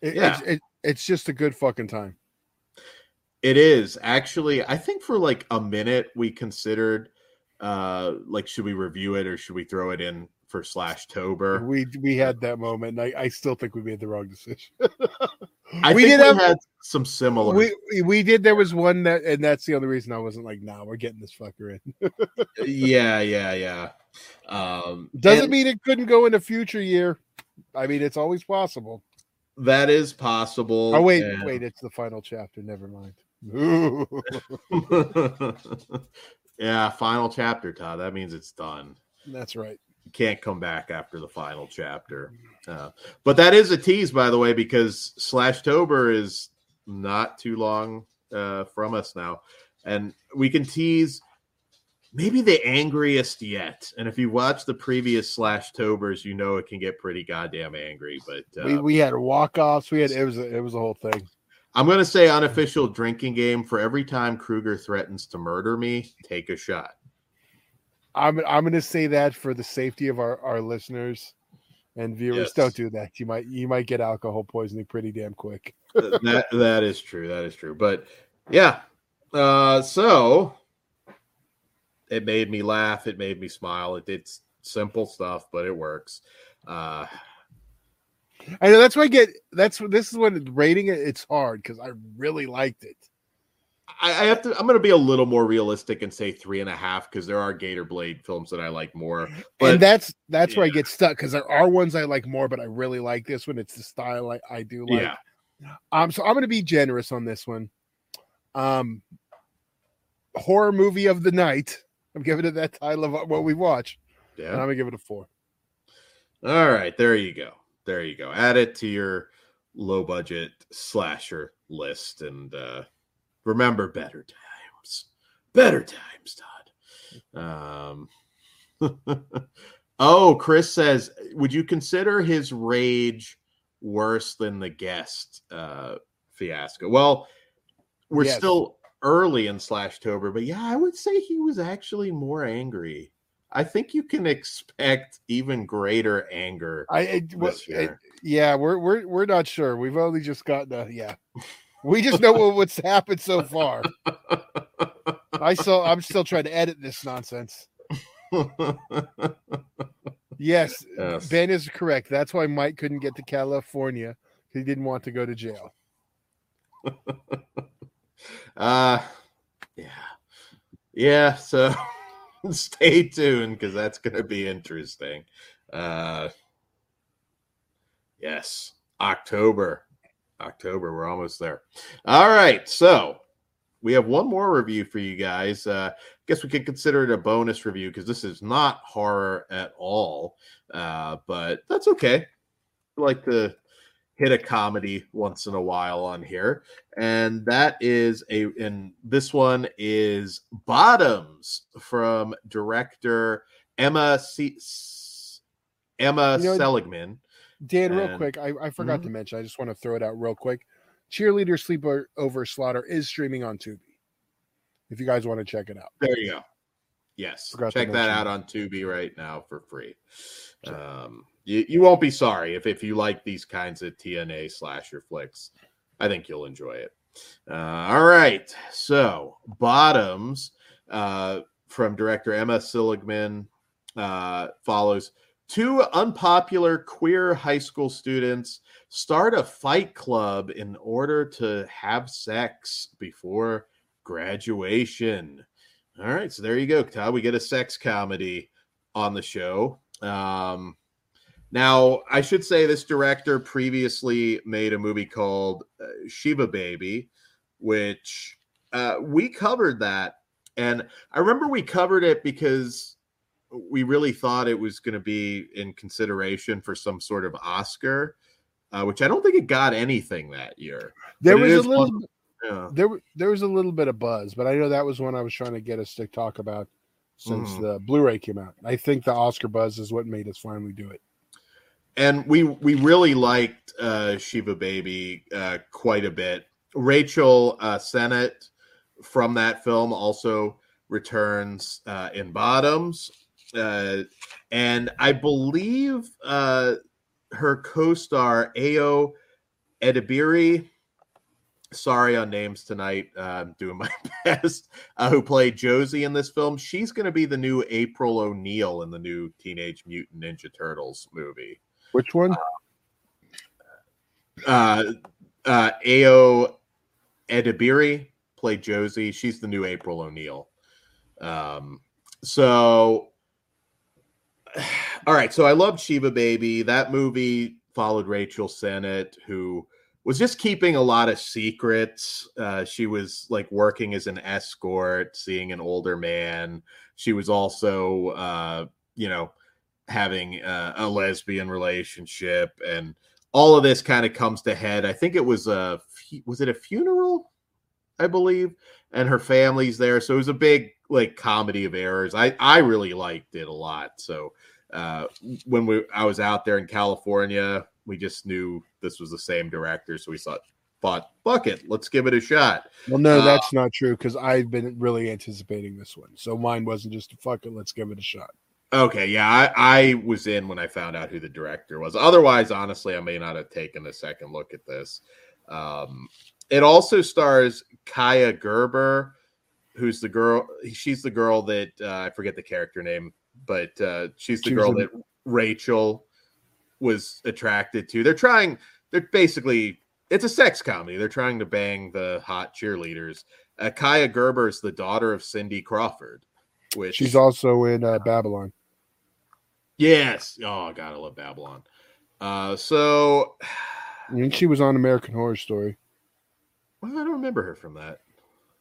S2: It-
S1: Yeah.
S2: it's, it, it's just a good fucking time.
S1: It is actually. I think for like a minute we considered, uh, like should we review it or should we throw it in for slash Tober?
S2: We we had that moment. I, I still think we made the wrong decision.
S1: I
S2: we
S1: think
S2: did
S1: we
S2: have
S1: had some similar.
S2: we we did. There was one that, and that's the only reason I wasn't like, nah, we're getting this fucker in.
S1: yeah, yeah, yeah. Um,
S2: Doesn't
S1: and
S2: mean it couldn't go in a future year. I mean, it's always possible.
S1: That is possible.
S2: Oh wait,
S1: and-
S2: wait, it's the final chapter. Never mind.
S1: yeah, final chapter, Todd. That means it's done.
S2: That's right.
S1: You can't come back after the final chapter. Uh, but that is a tease, by the way, because Slash Tober is not too long uh, from us now. And we can tease maybe the angriest yet. And if you watch the previous Slash Tobers, you know it can get pretty goddamn angry. But uh,
S2: we, we had walk offs. We had it was a, it was a whole thing.
S1: I'm going to say unofficial drinking game for every time Kruger threatens to murder me, take a shot.
S2: I'm I'm going to say that for the safety of our our listeners and viewers.
S1: Yes.
S2: Don't do that. You might you might get alcohol poisoning pretty damn quick.
S1: that that is true. That is true. But yeah, uh, so it made me laugh. It made me smile. It did simple stuff, but it works. Uh,
S2: I know that's why I get that's this is when rating it. It's hard because I really liked it.
S1: I, I have to. I'm going to be a little more realistic and say three and a half because there are Gator Blade films that I like more. But
S2: and that's that's where I get stuck because there are ones I like more, but I really like this one. It's the style I, I do like.
S1: yeah,
S2: Um, so I'm going to be generous on this one. Um, horror movie of the night. I'm giving it that title of what we watch, and I'm
S1: yeah.
S2: gonna give it a four.
S1: All right, there you go. There you go. Add it to your low budget slasher list and uh remember better times. Better times, Todd. Um Oh, Chris says, would you consider his rage worse than the guest uh fiasco? Well, we're
S2: Yes.
S1: still early in Slashtober, but yeah, I would say he was actually more angry. I think you can expect even greater anger
S2: I, I
S1: this year.
S2: yeah, we're we're we're not sure. We've only just gotten a yeah. We just know what, what's happened so far. I still I'm still trying to edit this nonsense. Yes,
S1: Yes.
S2: Ben is correct. That's why Mike couldn't get to California. He didn't want to go to jail.
S1: uh yeah. Yeah, so stay tuned because that's gonna be interesting. Uh yes, October. October, we're almost there. All right, so we have one more review for you guys. Uh I guess we could consider it a bonus review because this is not horror at all. Uh, but that's okay. We like to hit a comedy once in a while on here and that is a and this one is bottoms from director emma C- emma
S2: You know,
S1: seligman
S2: Dan, real quick, I, I forgot
S1: Mhm.
S2: to mention. I just want to throw it out real quick. Cheerleader Sleeper Over Slaughter is streaming on Tubi. If you guys want to check it out,
S1: there you go yes
S2: Forgot
S1: check that out on tubi right now for free
S2: Sure.
S1: um you, you won't be sorry if if you like these kinds of tna slasher flicks. I think you'll enjoy it. Uh, all right. So bottoms uh from director emma seligman uh follows two unpopular queer high school students start a fight club in order to have sex before graduation. All right, so there you go, Todd. We get a sex comedy on the show. Um, now, I should say this director previously made a movie called uh, Shiva Baby, which uh, we covered that, and I remember we covered it because we really thought it was going to be in consideration for some sort of Oscar, uh, which I don't think it got anything that year.
S2: there
S1: But
S2: was a little.
S1: one- Yeah.
S2: there there was a little bit of buzz, but I know that was one I was trying to get us to talk about since
S1: Mhm.
S2: the Blu-ray came out. I think the Oscar buzz is what made us finally do it.
S1: And we we really liked uh shiva baby uh quite a bit rachel uh sennott from that film also returns uh in bottoms uh and i believe uh her co-star ayo edebiri sorry on names tonight. Uh, I'm doing my best. Uh, who played Josie in this film? She's going to be the new April O'Neil in the new Teenage Mutant Ninja Turtles movie.
S2: Which one?
S1: Uh, uh, Ayo Edebiri played Josie. She's the new April O'Neil. Um, so, all right. So I loved Shiva Baby. That movie followed Rachel Sennott, who was just keeping a lot of secrets. Uh, she was like working as an escort, seeing an older man. She was also, uh, you know, having uh, a lesbian relationship, and all of this kind of comes to head. I think it was a was it a funeral, I believe, and her family's there, so it was a big like comedy of errors. I I really liked it a lot. So uh, when we I was out there in California we just knew this was the same director, so we thought, thought, fuck it, let's give it a shot.
S2: Well, no, uh, that's not true because I've been really anticipating this one, so mine wasn't just a fuck it, let's give it a shot.
S1: Okay, yeah, I, I was in when I found out who the director was. Otherwise, honestly, I may not have taken a second look at this. Um, it also stars Kaia Gerber, who's the girl. She's the girl that uh, I forget the character name, but uh, she's the girl that Rachel was attracted to. They're trying. They're basically it's a sex comedy. They're trying to bang the hot cheerleaders. Uh, Kaia Gerber is the daughter of Cindy Crawford, which
S2: she's also in uh, Babylon.
S1: Yes. Oh God, I love Babylon. Uh, so,
S2: and she was on American Horror Story.
S1: Well, I don't remember her from that.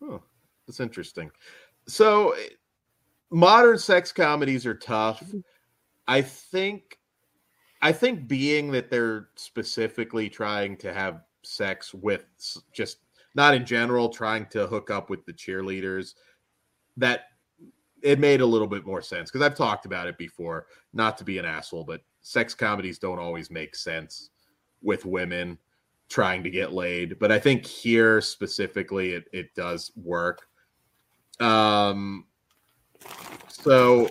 S1: Oh, that's interesting. So, modern sex comedies are tough. I think I think being that they're specifically trying to have sex with just not in general trying to hook up with the cheerleaders that it made a little bit more sense because I've talked about it before not to be an asshole but sex comedies don't always make sense with women trying to get laid but I think here specifically it, it does work um so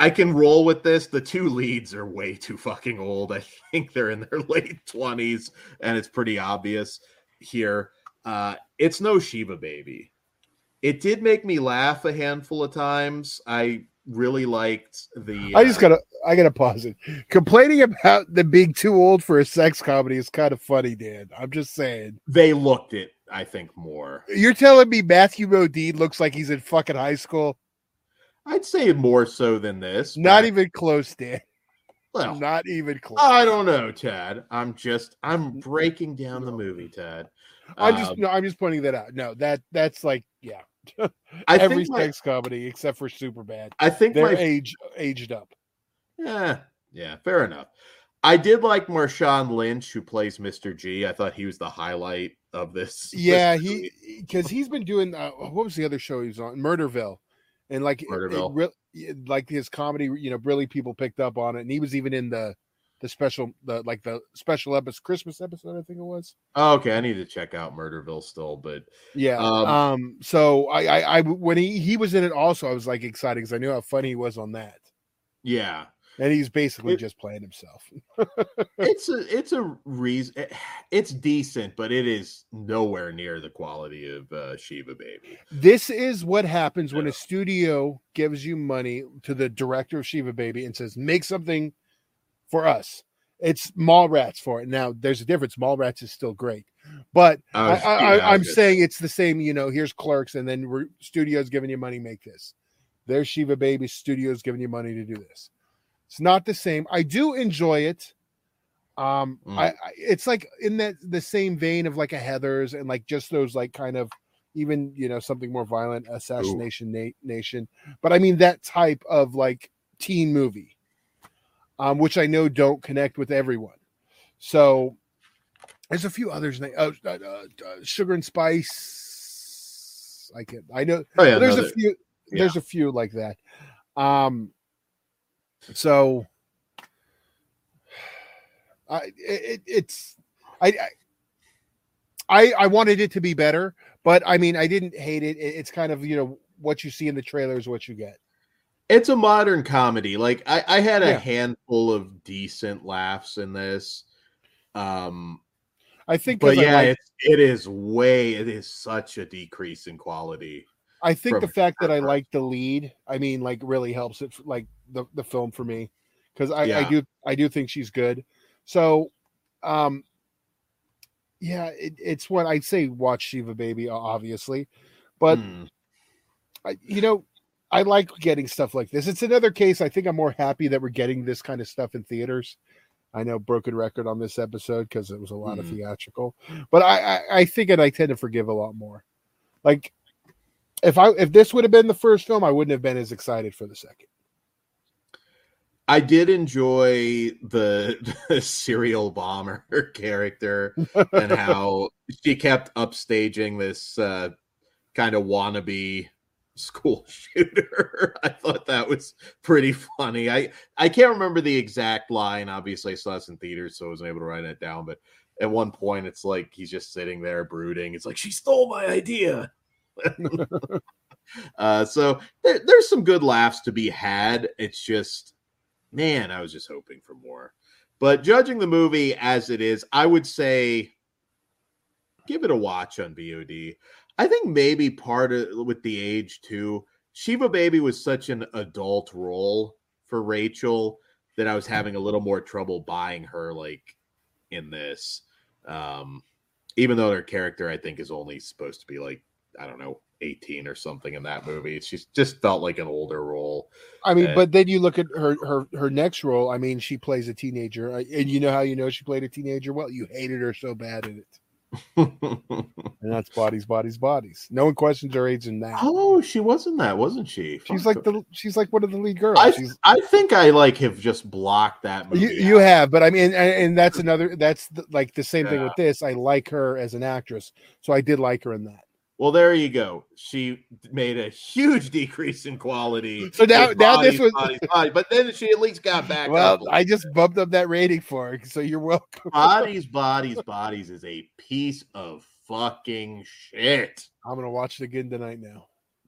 S1: I can roll with this. The two leads are way too fucking old. I think they're in their late 20s, and it's pretty obvious here. Uh, it's no Shiva baby. It did make me laugh a handful of times. I really liked the.
S2: I just uh, gotta, I gotta pause it. Complaining about them being too old for a sex comedy is kind of funny, Dan. I'm just saying.
S1: They looked it, I think, more.
S2: You're telling me Matthew Modine looks like he's in fucking high school?
S1: I'd say more so than this.
S2: Not even close, Dan. Well, not even close.
S1: I don't know, Tad. I'm just I'm breaking down the movie, Tad.
S2: I'm um, just no, I'm just pointing that out. No, that that's like yeah. I Every sex my, comedy except for super bad.
S1: I think
S2: they're my, age aged up.
S1: Yeah, yeah, fair enough. I did like Marshawn Lynch, who plays Mr. G. I thought he was the highlight of this.
S2: Yeah, this he because he's been doing uh, what was the other show he was on? Murderville and like it, it like his comedy, you know, really people picked up on it, and he was even in the the special, the like the special episode, Christmas episode, I think it was.
S1: Oh, okay, I need to check out Murderville still, but
S2: yeah. Um, um so I, I, I, when he he was in it, also, I was like excited because I knew how funny he was on that.
S1: Yeah,
S2: and he's basically it, just playing himself.
S1: it's a it's a reason. Eh, it's decent, but it is nowhere near the quality of uh, Shiva Baby.
S2: This is what happens yeah. when a studio gives you money to the director of Shiva Baby and says, "Make something for us." It's Mallrats for it. Now, there's a difference. Mallrats is still great, but I, I, am saying it's the same. You know, here's Clerks, and then re- studios giving you money, make this. There's Shiva Baby. Studios giving you money to do this it's not the same. I do enjoy it. Um, mm. I, I, it's like in that the same vein of like a Heather's and like just those like kind of even you know something more violent, Assassination na- Nation. But I mean that type of like teen movie, um, which I know don't connect with everyone. So there's a few others. Uh, uh, uh, Sugar and Spice. I can I know. Oh, yeah, there's a few. Yeah. There's a few like that. Um, so I it, it's I, I I wanted it to be better, but I mean I didn't hate it. It's kind of you know what you see in the trailer is what you get.
S1: It's a modern comedy. Like I, I had a yeah. handful of decent laughs in this. Um
S2: I think,
S1: but yeah,
S2: like-
S1: it's, it is way. It is such a decrease in quality.
S2: I think the fact that I like the lead, I mean, like really helps it, like the the film for me, because I, I do I do think she's good. So, um, yeah, it, it's what I'd say. Watch Shiva Baby, obviously, but
S1: Hmm.
S2: I, you know, I like getting stuff like this. It's another case. I think I'm more happy that we're getting this kind of stuff in theaters. I know broken record on this episode because it was a lot of
S1: Mhm.
S2: theatrical, but I, I I think and I tend to forgive a lot more. Like if I if this would have been the first film, I wouldn't have been as excited for the second.
S1: I did enjoy the, the serial bomber character and how she kept upstaging this uh, kind of wannabe school shooter. I thought that was pretty funny. I I can't remember the exact line. Obviously, I saw this in theaters, so I wasn't able to write it down. But at one point, it's like he's just sitting there brooding. It's like she stole my idea. uh, so there, there's some good laughs to be had. It's just, man, I was just hoping for more. But judging the movie as it is, I would say give it a watch on VOD. I think maybe part of with the age too. Shiva Baby was such an adult role for Rachel that I was having a little more trouble buying her like in this. Um, even though her character I think is only supposed to be like I don't know 18 or something in that movie. She just felt like an older role.
S2: I mean,
S1: Uh,
S2: but then you look at her her her next role. I mean, she plays a teenager, and you know how you know she played a teenager. Well, you hated her so bad in it, and that's bodies, bodies, bodies. No one questions her age in that.
S1: oh, she wasn't that, wasn't she?
S2: She's like the she's like one of the lead girls.
S1: I,
S2: she's
S1: I think I like have just blocked that movie.
S2: you, you have, but I mean, and, and that's another. That's the, like the same thing with this. I like her as an actress, so I did like her in that.
S1: Well, there you go. She made a huge decrease in quality.
S2: So now- now this was-
S1: bodies, bodies, but then she at least got back.
S2: Well,
S1: up.
S2: I just bumped up that rating for her, so you're welcome.
S1: bodies, bodies, bodies is a piece of fucking shit.
S2: I'm gonna watch it again tonight now.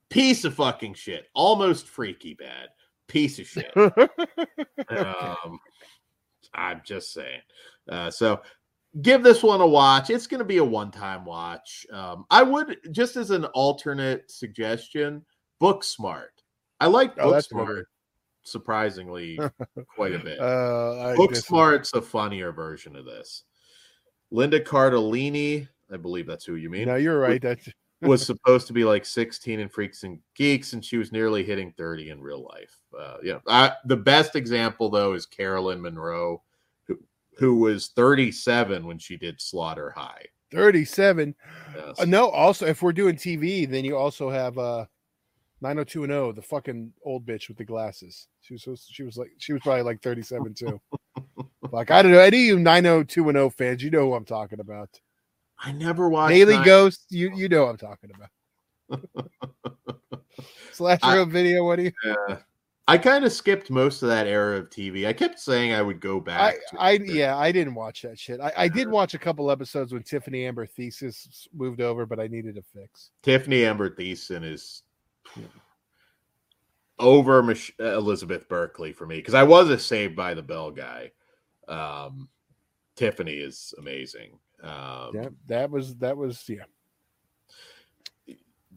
S1: Piece of fucking shit. Almost freaky bad. Piece of shit. um, I'm just saying. Uh, so give this one a watch. It's going to be a one time watch. Um, I would, just as an alternate suggestion, Book Smart. I like
S2: Oh,
S1: Book
S2: that's a good
S1: Smart surprisingly quite a bit.
S2: uh,
S1: Book Smart's a funnier version of this. Linda Cardellini, I believe that's who you mean
S2: No, you're right. That's
S1: was supposed to be like 16 in Freaks and Geeks, and she was nearly hitting 30 in real life. Uh, yeah, I, the best example though is Caroline Munro, who was 37 when she did Slaughter High.
S2: 37.
S1: Yes.
S2: Uh, no, also if we're doing TV, then you also have uh 90210, the fucking old bitch with the glasses. She was she was like she was probably like 37 too. like I don't know, any of you 90210 fans, you know who I'm talking about.
S1: I never watched
S2: Daily Ghost, you you know who I'm talking about. Slasher
S1: I-
S2: video, what do you
S1: Yeah. I kind of skipped most of that era of TV. I kept saying I would go
S2: I,
S1: back. to
S2: I yeah, I didn't watch that shit. I, I did watch a couple episodes when Tiffany Amber Thiessen moved over, but I needed a fix.
S1: Tiffany Amber Thiessen is over Mich- Elizabeth Berkley for me because I was a Saved by the Bell guy. Um, Tiffany is amazing. Um,
S2: Yeah, that was that was yeah.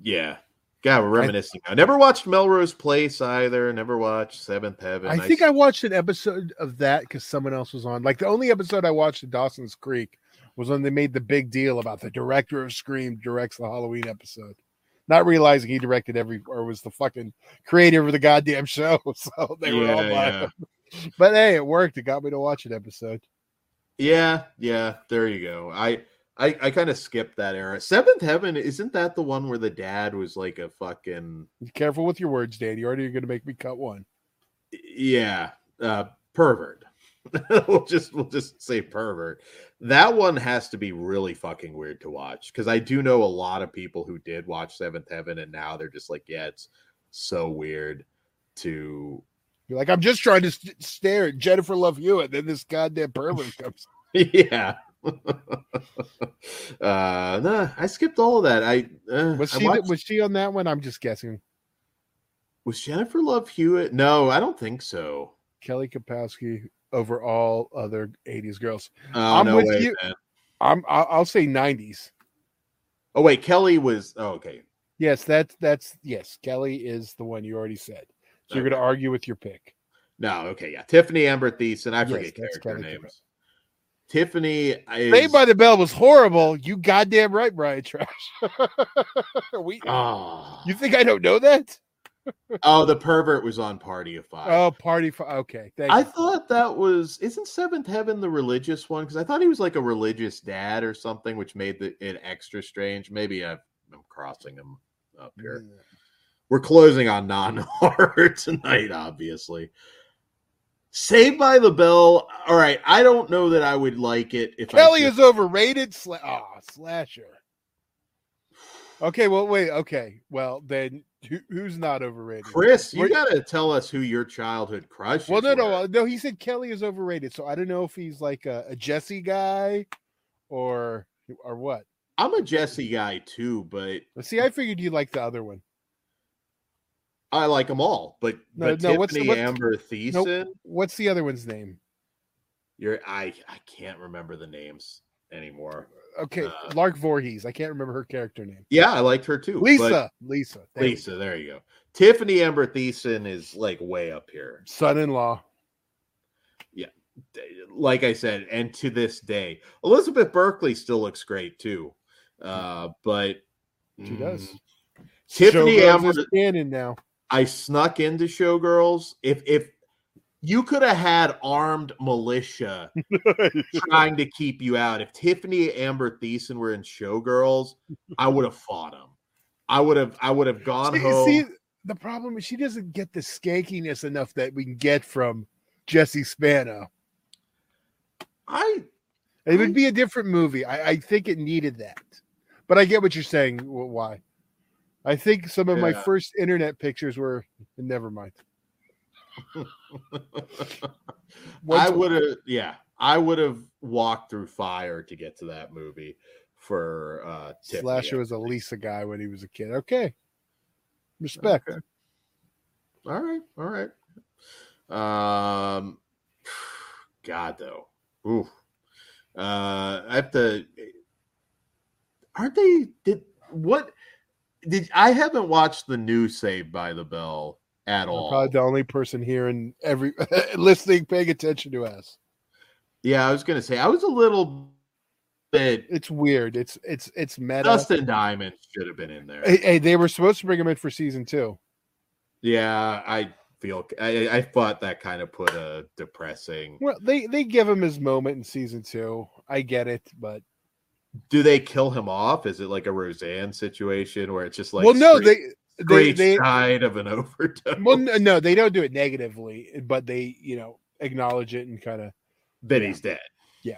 S1: yeah. God, we're reminiscing. I never watched Melrose Place either. Never watched Seventh Heaven.
S2: I think I watched an episode of that because someone else was on. Like the only episode I watched of Dawson's Creek was when they made the big deal about the director of Scream directs the Halloween episode, not realizing he directed every or was the fucking creator of the goddamn show. So they were all
S1: Yeah, yeah.
S2: But hey, it worked. It got me to watch an episode.
S1: Yeah, yeah. There you go. I I, I kind of skipped that era. Seventh Heaven isn't that the one where the dad was like a fucking
S2: Be careful with your words, Dan. You already are going to make me cut one.
S1: yeah uh pervert we'll just we'll just say pervert that one has to be really fucking weird to watch because i do know a lot of people who did watch seventh heaven and now they're just like yeah it's so weird to
S2: You're like, I'm just trying to st- stare at Jennifer Love Hewitt. Then this goddamn pervert comes.
S1: yeah uh no i skipped all of that i uh,
S2: Was
S1: I
S2: she
S1: watched-
S2: was she on that one? I'm just guessing.
S1: was jennifer love hewitt no i don't think so
S2: Kelly Kapowski over all other 80s girls.
S1: oh
S2: I'm
S1: no
S2: with
S1: way
S2: you.
S1: man.
S2: I'm I'll, I'll say 90s.
S1: Oh wait, Kelly was. Oh, okay.
S2: Yes, that's that's yes. Kelly is the one you already said. So you're going to argue with your pick.
S1: No, okay, yeah. Tiffany Amber Thiessen. I forget
S2: that's
S1: character names. Tiffany is.
S2: Saved by the Bell was horrible. You goddamn right, Brian Trash. we,
S1: Oh.
S2: you think I don't know that?
S1: oh, the pervert was on Party of Five.
S2: Oh, party for okay. Thank
S1: I
S2: you.
S1: thought that was isn't Seventh Heaven the religious one? Because I thought he was like a religious dad or something, which made the, it extra strange. Maybe I, I'm crossing him up here. We're closing on non-horror tonight, obviously. Saved by the Bell. All right, I don't know that I would like it if
S2: Kelly
S1: I
S2: is overrated. Sla- oh, slasher. Okay, well, wait. Okay, well then, who, who's not overrated?
S1: Chris, you got to tell us who your childhood crush.
S2: Well, no, no, uh, no. He said Kelly is overrated, so I don't know if he's like a, a Jesse guy, or or what.
S1: I'm a Jesse guy too, but
S2: But see, I figured you like the other one.
S1: I like them all. But,
S2: No,
S1: but
S2: no, what's the-
S1: Tiffany Amber Thiessen.
S2: What's the other one's name?
S1: You're I I can't remember the names anymore.
S2: Okay,
S1: Uh,
S2: Lark Voorhees. I can't remember her character name.
S1: Yeah, I liked her too.
S2: Lisa. Lisa.
S1: Lisa, there you go. Tiffany Amber Thiessen is like way up here.
S2: Son-in-law.
S1: Yeah, like I said, and to this day, Elizabeth Berkley still looks great too. Uh, but
S2: She does.
S1: mm, Tiffany Amber,
S2: is canon now.
S1: I snuck into Showgirls. If if you could have had armed militia trying to keep you out, if Tiffany Amber Thiessen were in Showgirls, I would have fought him. I would have I would have gone
S2: see,
S1: home.
S2: see, the problem is she doesn't get the skankiness enough that we can get from Jesse Spano.
S1: I
S2: It
S1: I-
S2: would be a different movie. I, I think it needed that, but I get what you're saying. Why? I think some of my first internet pictures were. Never mind.
S1: I would have, yeah, I would have walked through fire to get to that movie for uh Tiffany.
S2: Slasher was a Lisa guy when he was a kid. Okay, respect.
S1: Okay. All right, all right. Um, God though, ooh, uh, I have to. Aren't they? Did what? Did I haven't watched the new Saved by the Bell at
S2: I'm
S1: all?
S2: probably the only person here and every listening, paying attention to us.
S1: Yeah, I was gonna say I was a little bit.
S2: It's weird. It's it's it's meta.
S1: Dustin Diamond should have been in there.
S2: Hey, hey, they were supposed to bring him in for season two.
S1: Yeah, I feel I, I thought that kind of put a depressing.
S2: Well, they they give him his moment in season two. I get it, but
S1: Do they kill him off? Is it like a Roseanne situation where it's just like
S2: well, no,
S1: straight-
S2: they they they
S1: side of an overdose?
S2: well no, no, they don't do it negatively, but they you know acknowledge it and kind of
S1: then he's dead.
S2: Yeah.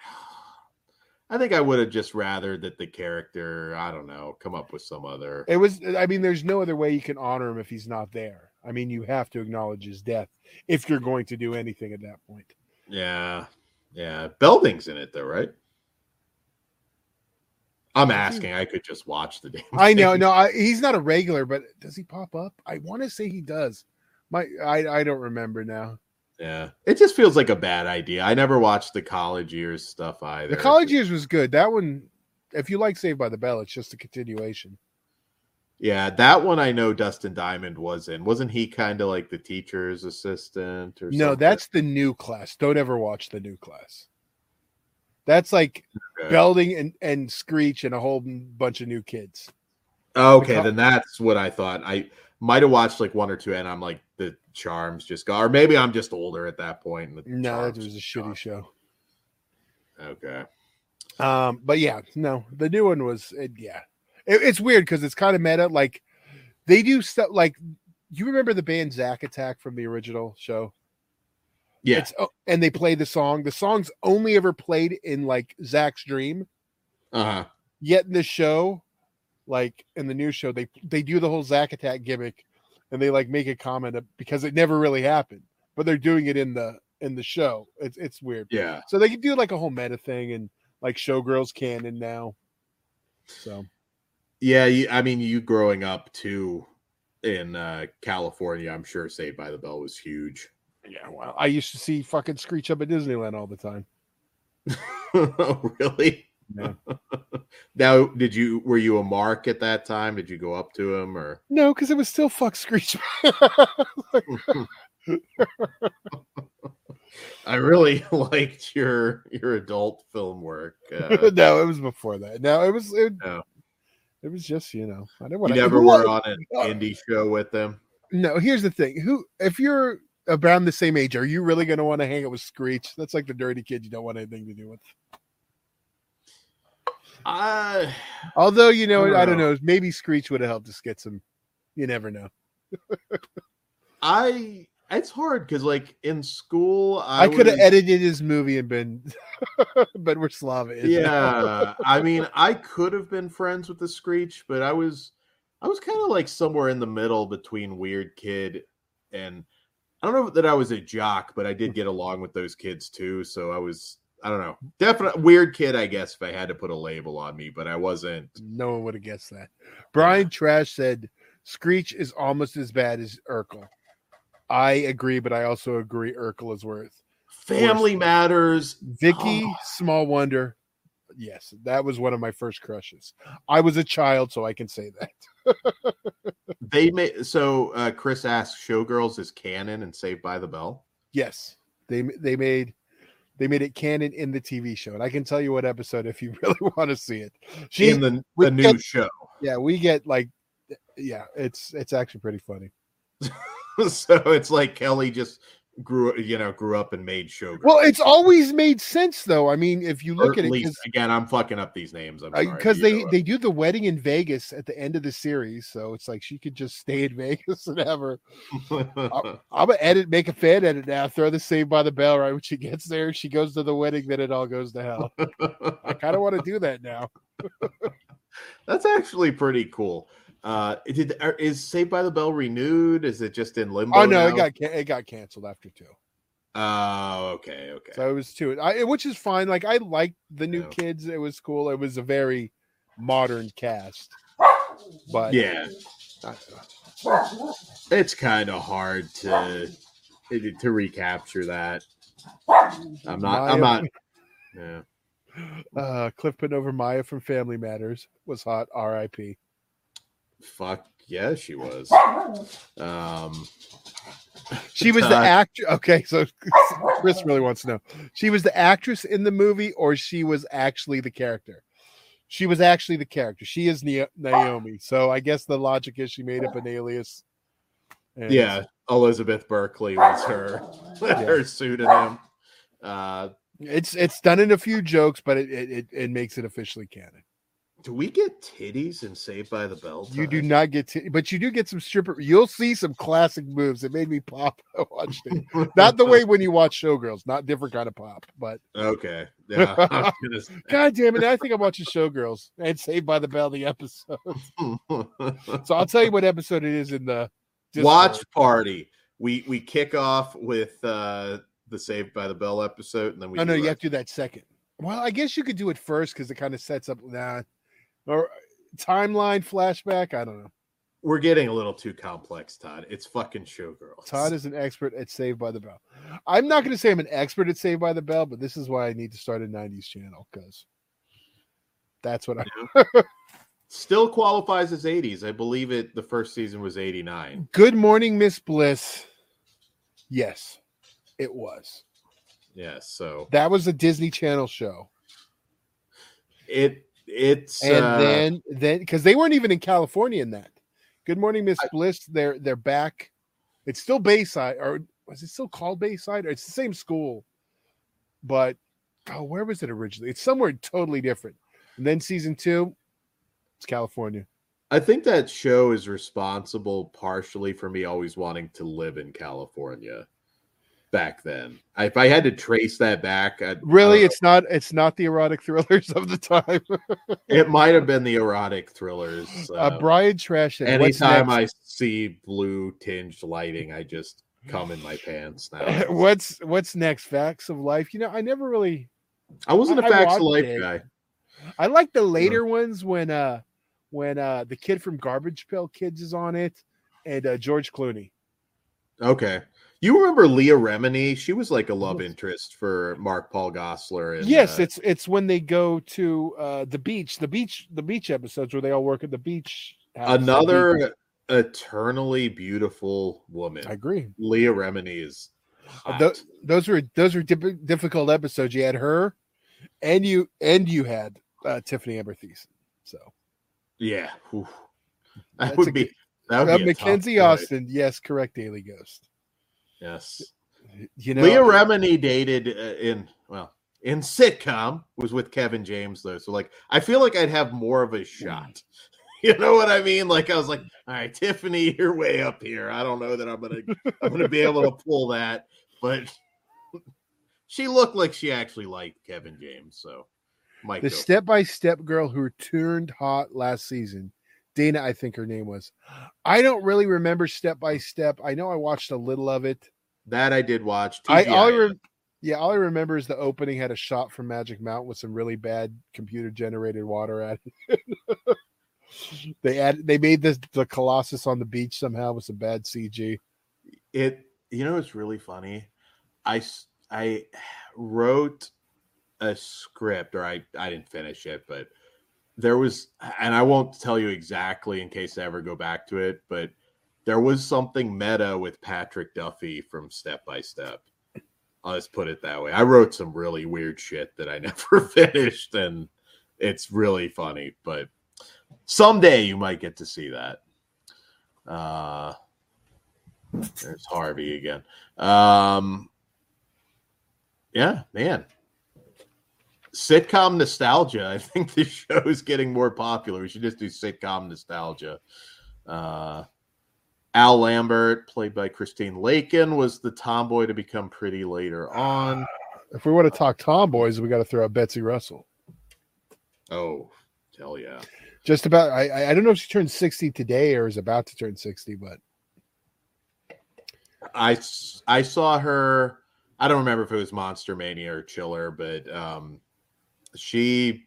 S1: I think I would have just rather that the character, I don't know, come up with some other.
S2: it was. I mean, there's no other way you can honor him if he's not there. I mean, you have to acknowledge his death if you're going to do anything at that point.
S1: Yeah, yeah. Belding's in it though, right? I'm asking. I could just watch the damn.
S2: I know,
S1: thing.
S2: no, I, he's not a regular, but does he pop up? I want to say he does. My, I, I don't remember now.
S1: Yeah, it just feels like a bad idea. I never watched the college years stuff either.
S2: The college years was good. That one, if you like Saved by the Bell, it's just a continuation.
S1: Yeah, that one I know Dustin Diamond was in. Wasn't he kind of like the teacher's assistant or
S2: No,
S1: something?
S2: that's the new class. Don't ever watch the new class. That's like
S1: Okay.
S2: Belding and, and Screech and a whole bunch of new kids.
S1: okay, then that's what I thought. I might have watched like one or two, and I'm like the charms just go, or maybe I'm just older at that point. And the
S2: No,
S1: it
S2: was a shitty
S1: gone.
S2: show.
S1: Okay,
S2: Um, but yeah, no, the new one was it, yeah. It, it's weird because it's kind of meta. Like they do stuff like you remember the band Zack Attack from the original show?
S1: Yeah,
S2: It's oh, and they play the song. The song's only ever played in like Zach's dream.
S1: uh huh.
S2: Yet in the show, like in the new show, they they do the whole Zach Attack gimmick, and they like make a comment because it never really happened, but they're doing it in the in the show. It's it's weird.
S1: Yeah,
S2: So they can do like a whole meta thing and like showgirls canon now. So
S1: yeah. You, I mean, you growing up too in uh, California, I'm sure Saved by the Bell was huge.
S2: Yeah, well, I used to see fucking Screech up at Disneyland all the time.
S1: oh, really?
S2: Yeah.
S1: now, did you were you a mark at that time? Did you go up to him or?
S2: No, because it was still fuck Screech.
S1: I really liked your your adult film work. Uh,
S2: no, it was before that. No, it was it,
S1: No.
S2: it was just you know I didn't
S1: you
S2: want
S1: never were on an indie show with them.
S2: No, here's the thing: who if you're around the same age, are you really going to want to hang out with Screech? That's like the dirty kid you don't want anything to do with.
S1: I
S2: Although you know,
S1: I
S2: I
S1: don't
S2: don't know, maybe Screech would have helped us get some. You never know.
S1: I it's hard because like in school I,
S2: I, could have edited his movie and been, but we're Slava.
S1: yeah i mean i could have been friends with the screech but i was i was kind of like somewhere in the middle between weird kid and i don't know that i was a jock but i did get along with those kids too so i was i don't know definitely weird kid i guess if i had to put a label on me but i wasn't
S2: no one would have guessed that. Brian Trash said Screech is almost as bad as Urkel. I agree, but I also agree Urkel is worth.
S1: family matters
S2: Vicky
S1: Oh.
S2: Small Wonder. Yes, that was one of my first crushes. I was a child, so I can say that.
S1: they made so uh chris asked showgirls is canon and saved by the bell
S2: Yes, they they made they made it canon in the TV show, and I can tell you what episode if you really want to see it. She,
S1: in the, the new
S2: get-
S1: show
S2: yeah, we get like, yeah, it's it's actually pretty funny.
S1: so it's like kelly just grew you know grew up and made showgirls
S2: Well, it's always made sense though. I mean, if you
S1: Or
S2: look at it,
S1: least-
S2: 'cause-
S1: again, I'm fucking up these names. I'm sorry.
S2: because Uh, they they do the wedding in Vegas at the end of the series, so it's like she could just stay in Vegas and have her. I'm gonna edit, make a fan edit now, throw the Saved by the Bell right when she gets there. She goes to the wedding, then it all goes to hell. I kind of want to do that now.
S1: That's actually pretty cool. Uh, did are- is Saved by the Bell renewed? Is it just in limbo?
S2: Oh no,
S1: now?
S2: it got it got canceled after two.
S1: Oh, okay, okay.
S2: so it was two, I, which is fine. Like I liked the new kids; it was cool. It was a very modern cast, but
S1: yeah, it's kind of hard to to recapture that. I'm not. I'm not. Yeah.
S2: Uh, Cliff putting over Myra from Family Matters was hot. R.I.P.
S1: Fuck yeah, she was. Um,
S2: She was the actress. Okay, so Chris really wants to know. She was the actress in the movie, or she was actually the character. She was actually the character. She is Nomi. So I guess the logic is she made up an alias.
S1: Yeah, Elizabeth Berkley was her her pseudonym. Uh,
S2: it's it's done in a few jokes, but it, it, it makes it officially canon.
S1: Do we get titties in Saved by the Bell?
S2: You do not get to, but you do get some stripper. You'll see some classic moves. that made me pop. I watched it. Not the way when you watch Showgirls. Not different kind of pop, but
S1: Okay. Yeah. I was gonna say.
S2: God damn it! I think I'm watching Showgirls and Saved by the Bell the episode. So I'll tell you what episode it is in the Discord.
S1: Watch party. We we kick off with uh the Saved by the Bell episode, and then we.
S2: Oh no, you have to do that second. Well, I guess you could do it first because it kind of sets up that or timeline flashback. I don't know.
S1: We're getting a little too complex, Todd. It's fucking showgirls.
S2: Todd is an expert at Saved by the Bell. I'm not going to say I'm an expert at Saved by the Bell, but this is why I need to start a '90s channel because that's what I.
S1: still qualifies as 80s. I believe it. The first season was 89.
S2: Good morning, Miss Bliss. Yes, it was.
S1: Yeah. So
S2: That was a Disney Channel show.
S1: it it's
S2: and
S1: uh,
S2: then then because they weren't even in California in that. Good morning, Miss Bliss. They're they're back. It's still Bayside, or was it still called Bayside? Or it's the same school, but oh, where was it originally? It's somewhere totally different. And then season two, it's California.
S1: I think that show is responsible partially for me always wanting to live in California back then. If I had to trace that back, I'd,
S2: Really,
S1: don't
S2: it's not it's not the erotic thrillers of the time.
S1: it might have been the erotic thrillers.
S2: Uh,
S1: Uh,
S2: Brian Trash. said, "What's
S1: anytime? I see blue tinged lighting, I just come in my pants now.
S2: what's what's next? Facts of life. You know, I never really
S1: I wasn't a facts of life
S2: it.
S1: guy.
S2: I like the later ones when uh when uh the kid from Garbage Pail Kids is on it and uh George Clooney.
S1: Okay. You remember Leah Remini? She was like a love interest for Mark Paul Gosselaar. And,
S2: yes,
S1: uh,
S2: it's it's when they go to uh, the beach, the beach, the beach episodes where they all work at the beach. house, the beach.
S1: another eternally beautiful woman.
S2: I agree.
S1: Leah Remini is.
S2: Uh,
S1: hot.
S2: those were those were dip- difficult episodes. You had her, and you and you had uh, Tiffany Amber Thiessen. So
S1: yeah, that
S2: That's
S1: would be
S2: good-
S1: that would
S2: uh,
S1: be
S2: Mackenzie. Astin, yes, correct. Daily Ghost.
S1: Yes,
S2: You know,
S1: Leah Remini dated uh, in well in sitcom was with Kevin James though, so like I feel like I'd have more of a shot. You know what I mean? Like I was like, all right, Tiffany, you're way up here. I don't know that I'm gonna I'm gonna be able to pull that, but she looked like she actually liked Kevin James, so might
S2: the step by step girl who turned hot last season. Dana, I think her name was. I don't really remember step by step. I know I watched a little of it.
S1: that I did watch.
S2: I all I rem- yeah, all I remember is the opening had a shot from Magic Mountain with some really bad computer generated water at it. they add they made this the Colossus on the beach somehow with some bad CG.
S1: it you know it's really funny I I wrote a script or i i didn't finish it but there was and i won't tell you exactly in case i ever go back to it but there was something meta with patrick duffy from step by step i'll just put it that way i wrote some really weird shit that i never finished and it's really funny but someday you might get to see that uh there's Harvey again. Um, yeah, man. Sitcom nostalgia. I think the show is getting more popular. We should just do sitcom nostalgia. Uh, Al Lambert, played by Christine Lakin, was the tomboy to become pretty later on.
S2: If we want to talk tomboys, we got to throw out Betsy Russell.
S1: Oh, hell yeah.
S2: Just about. I I- don't know if she turned sixty today or is about to turn sixty, but
S1: I I saw her. I don't remember if it was Monster Mania or Chiller, but um, she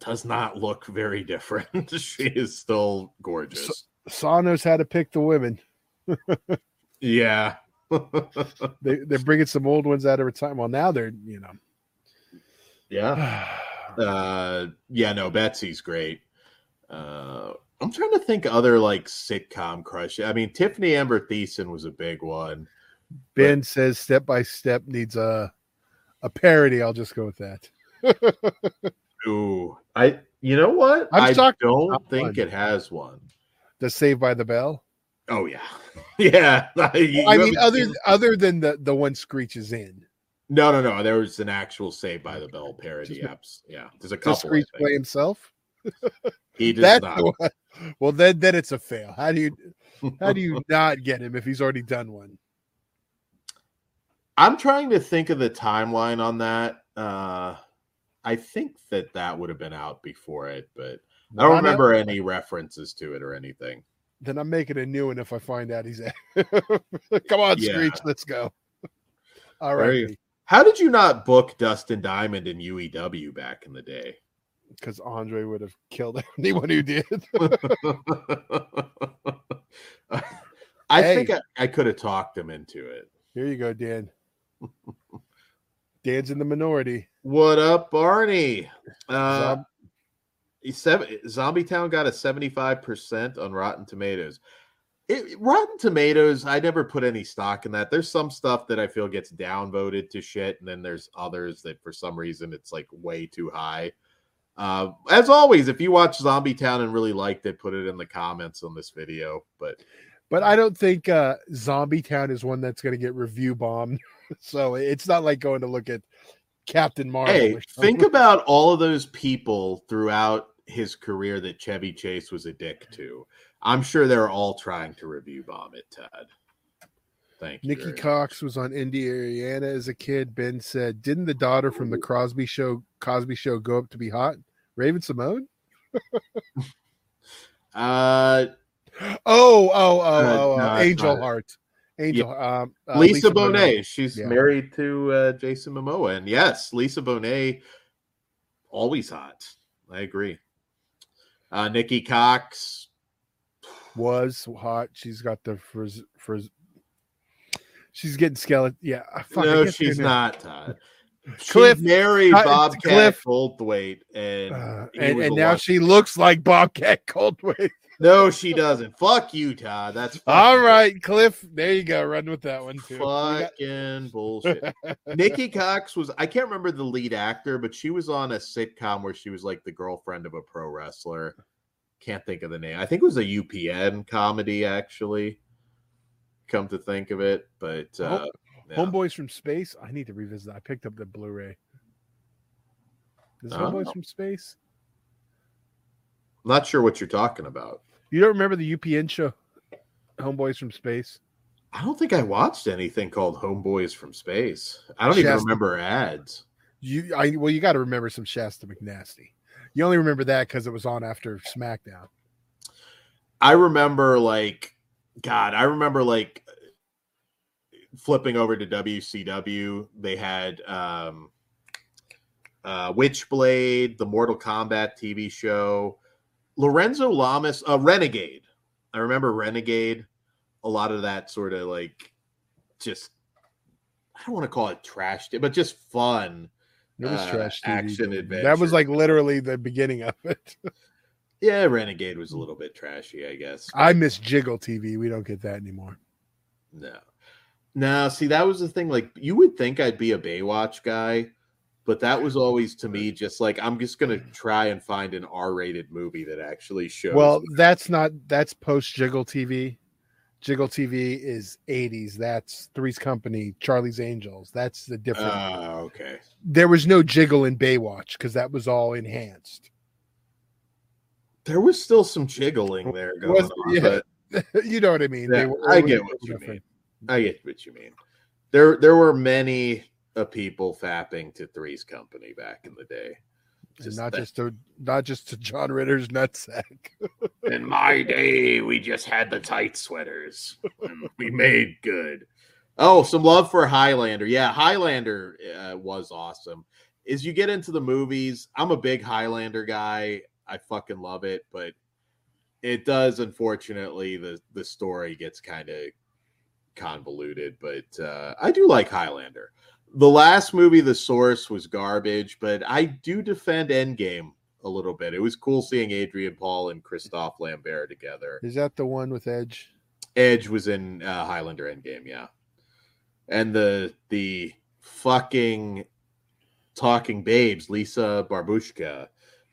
S1: does not look very different. she is still gorgeous.
S2: Saw knows how to pick the women.
S1: yeah.
S2: They they're bringing some old ones out of retirement. Well, now they're you know.
S1: yeah. Uh, yeah. No, Betsy's great. Uh, I'm trying to think other like sitcom crush. I mean, Tiffany Amber Thiessen was a big one.
S2: Ben says step by step needs a a parody. I'll just go with that.
S1: Ooh, I. You know what?
S2: I'm
S1: I
S2: shocked
S1: don't think
S2: one.
S1: it has one.
S2: The Save by the Bell.
S1: Oh yeah, yeah. You-
S2: I
S1: you
S2: mean, other
S1: seen-
S2: other than the the one screeches in.
S1: no, no, no. There was an actual Save by the Bell parody. apps. Yeah, there's a
S2: Does
S1: couple. I
S2: Screech
S1: think.
S2: play himself?
S1: He does
S2: That's
S1: not.
S2: the one. Well, then then it's a fail. How do you how do you not get him if he's already done one?
S1: I'm trying to think of the timeline on that. Uh, I think that that would have been out before it, but I don't remember any references to it or anything.
S2: Then I'm making a new one if I find out he's. Come on,
S1: Yeah.
S2: Screech, let's go. All
S1: There How did you not book Dustin Diamond in UEW back in the day?
S2: because Andre would have killed anyone who did.
S1: I
S2: Hey.
S1: think I, I could have talked him into it.
S2: Here you go, Dan. Dan's in the minority.
S1: What up, Barney? Uh,
S2: Zob-
S1: he's seven, Zombie Town got a 75% on Rotten Tomatoes. It, Rotten Tomatoes, I never put any stock in that. There's some stuff that I feel gets downvoted to shit, and then there's others that for some reason it's like way too high. Uh, as always, if you watch Zombie Town and really liked it, put it in the comments on this video. But
S2: But I don't think uh, Zombie Town is one that's going to get review bombed. so it's not like going to look at Captain Marvel.
S1: hey, think about all of those people throughout his career that Chevy Chase was a dick to. I'm sure they're all trying to review bomb it, Ted. Thank you.
S2: Nikki
S1: very much.
S2: Cox was on Indiana as a kid. Ben said, "Didn't the daughter from the Crosby show Cosby show go up to be hot?" Raven Symoné.
S1: Uh,
S2: Oh, oh, oh,
S1: Uh,
S2: oh,
S1: no,
S2: oh. Angel
S1: not.
S2: Heart. Angel. Um, uh,
S1: Lisa, Bonet. She's
S2: Yeah.
S1: married to uh, Jason Momoa, and yes, Lisa Bonet, always hot. I agree. Uh, Nikki Cox.
S2: was hot. She's got the frizz, frizz. She's getting skeleton. Yeah, fuck,
S1: no, she's not, Todd.
S2: Cliff-
S1: she married Bobcat
S2: Cliff-
S1: Goldthwait, and
S2: Uh, and and now she looks like Bobcat Goldthwait.
S1: No, she doesn't. Fuck you, Todd. That's
S2: all
S1: right,
S2: right, Cliff. There you go. Run with that one too. Got-
S1: Fucking bullshit. Nikki Cox was I can't remember the lead actor, but she was on a sitcom where she was like the girlfriend of a pro wrestler. Can't think of the name. I think it was a UPN comedy, actually. Come to think of it, but uh, yeah.
S2: Homeboys from Space. I need to revisit. that. I picked up the Blu-ray. Is Homeboys
S1: Oh.
S2: from Space?
S1: I'm not sure what you're talking about.
S2: You don't remember the UPN show, Homeboys from Space?
S1: I don't think I watched anything called Homeboys from Space. I don't even remember ads.
S2: You, I well, you got to remember some Shasta McNasty. You only remember that because it was on after SmackDown.
S1: I remember like God, I remember like flipping over to WCW. They had um uh Witchblade, the Mortal Kombat TV show, Lorenzo Lamas, uh Renegade. I remember Renegade. A lot of that sort of like just I don't want to call it trash, but just fun.
S2: It was
S1: uh,
S2: trash TV.
S1: action adventure.
S2: That was like literally the beginning of it.
S1: Yeah, Renegade was a little bit trashy, I guess.
S2: I miss Jiggle TV. We don't get that anymore.
S1: No. No, see, that was the thing. Like, you would think I'd be a Baywatch guy, but that was always to me just like, I'm just going to mm. try and find an R rated movie that actually shows.
S2: Well, that's not that's post Jiggle TV. Jiggle TV is 80s. That's Three's Company, Charlie's Angels. That's the difference.
S1: Oh, ah, okay.
S2: there was no Jiggle in Baywatch because that was all enhanced.
S1: There was still some jiggling there going
S2: Was-
S1: on.
S2: yeah.
S1: But
S2: you know what I mean?
S1: Yeah,
S2: were-
S1: I get what you
S2: different.
S1: I get what you mean. There, there were many uh, people fapping to Three's Company back in the day.
S2: And not
S1: that-
S2: just to not just to John Ritter's nutsack.
S1: In my day, we just had the tight sweaters. and we made good. Oh, some love for Highlander. Yeah, Highlander uh, was awesome. As you get into the movies, I'm a big Highlander guy. I fucking love it, but it does unfortunately the the story gets kind of convoluted, but uh, I do like Highlander. The last movie, The Source, was garbage, but I do defend Endgame a little bit. It was cool seeing Adrian Paul and Christophe Lambert together.
S2: Is that the one with Edge?
S1: Edge was in uh, Highlander Endgame, yeah, and the the fucking talking babes, Lisa Barbuscia,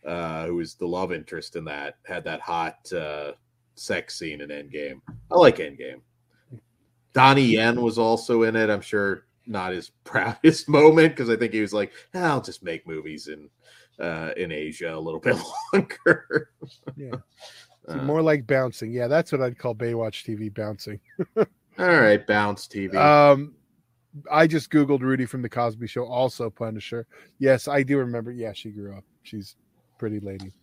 S1: uh, who was the love interest in that, had that hot uh, sex scene in Endgame. I like Endgame. Donnie Yen was also in it. I'm sure not his proudest moment because I think he was like, "Ah, I'll just make movies in uh, in Asia a little bit longer.
S2: Yeah. See,
S1: Uh,
S2: more like bouncing. Yeah, that's what I'd call Baywatch TV bouncing.
S1: all right, bounce TV.
S2: Um, I just googled Rudy from the Cosby Show, also Punisher. Yes, I do remember. Yeah, she grew up. She's pretty lady.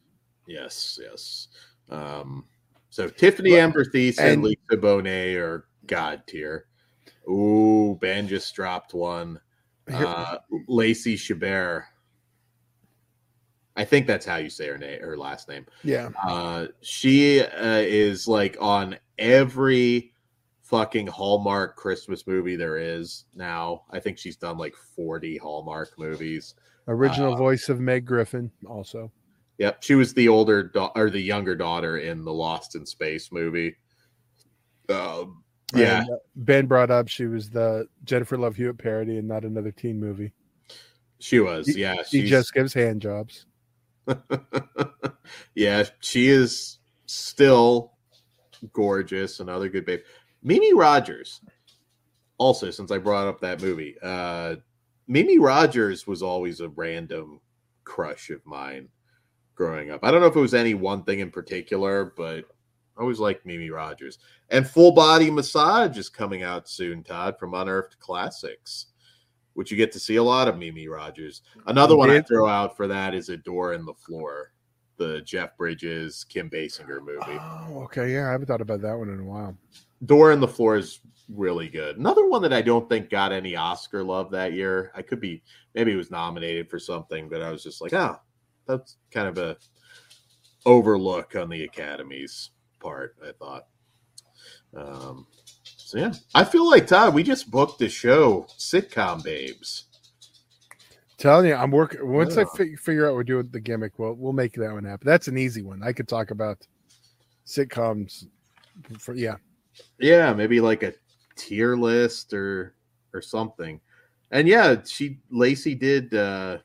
S1: Yes, yes. Um, so Tiffany
S2: Well,
S1: Amber Thies
S2: and-
S1: and Lisa Bonet are god tier. Ooh, Ben just dropped one. Uh, Lacey Chabert. I think that's how you say her name, her last name.
S2: yeah,
S1: Uh, she uh, is like on every fucking Hallmark Christmas movie there is now. I think she's done like 40 Hallmark movies.
S2: original
S1: Uh,
S2: voice of Meg Griffin, also.
S1: Yep, she was the older da- or the younger daughter in the Lost in Space movie. Um, yeah,
S2: And, uh, Ben brought up she was the Jennifer Love Hewitt parody and not another teen movie.
S1: she was. Yeah,
S2: She just gives hand jobs.
S1: yeah, she is still gorgeous. Another good babe. Mimi Rogers. Also, since I brought up that movie, uh, Mimi Rogers was always a random crush of mine growing up. I don't know if it was any one thing in particular, but I always liked Mimi Rogers. And Full Body Massage is coming out soon, Todd, from Unearthed Classics, which you get to see a lot of Mimi Rogers. Another one I throw out for that is A Door in the Floor, the Jeff Bridges, Kim Basinger movie.
S2: Oh, okay. Yeah, I haven't thought about that one in a while.
S1: Door in the Floor is really good. Another one that I don't think got any Oscar love that year. I could be maybe it was nominated for something, but I was just like, oh, that's kind of a overlook on the Academy's part. I thought. Um, So yeah, I feel like Todd. We just booked a show, sitcom babes.
S2: Telling you, I'm working. Once I
S1: Yeah.
S2: fi- figure out we're doing the gimmick, we'll we'll make that one happen. That's an easy one. I could talk about sitcoms. For yeah,
S1: Yeah, maybe like a tier list or or something. And yeah, she Lacey did uh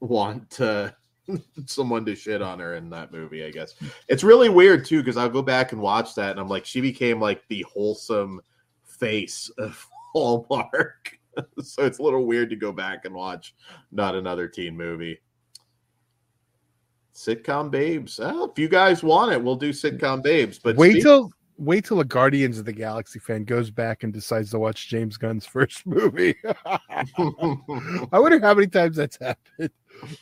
S1: want uh, someone to shit on her in that movie, I guess. It's really weird too because I'll go back and watch that and I'm like she became like the wholesome face of Hallmark. so it's a little weird to go back and watch not another teen movie. Sitcom babes. Well, if you guys want it, we'll do sitcom babes. But
S2: wait
S1: speak-
S2: till wait till a Guardians of the Galaxy fan goes back and decides to watch James Gunn's first movie. I wonder how many times that's happened.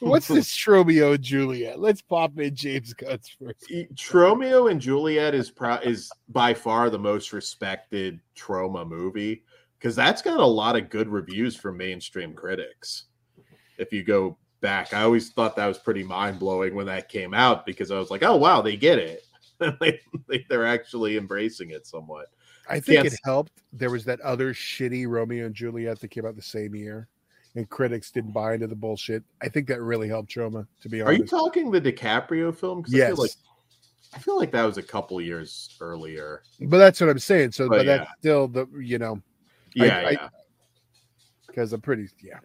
S2: What's this Tromeo and Juliet? Let's pop in James Gunn's first.
S1: Tromeo and Juliet is pro- is by far the most respected Troma movie because that's got a lot of good reviews from mainstream critics. If you go back, I always thought that was pretty mind blowing when that came out because I was like, oh wow, they get it. they- they're actually embracing it somewhat.
S2: I think
S1: Can't
S2: it helped. There was that other shitty Romeo and Juliet that came out the same year, and critics didn't buy into the bullshit. I think that really helped Troma. To be honest,
S1: Are you talking the DiCaprio film? 'Cause I
S2: yes,
S1: feel like I feel like that was a couple years earlier.
S2: but that's what I'm saying. So,
S1: But
S2: but, that's still the you know
S1: Yeah,
S2: I-
S1: yeah.
S2: because I'm pretty yeah.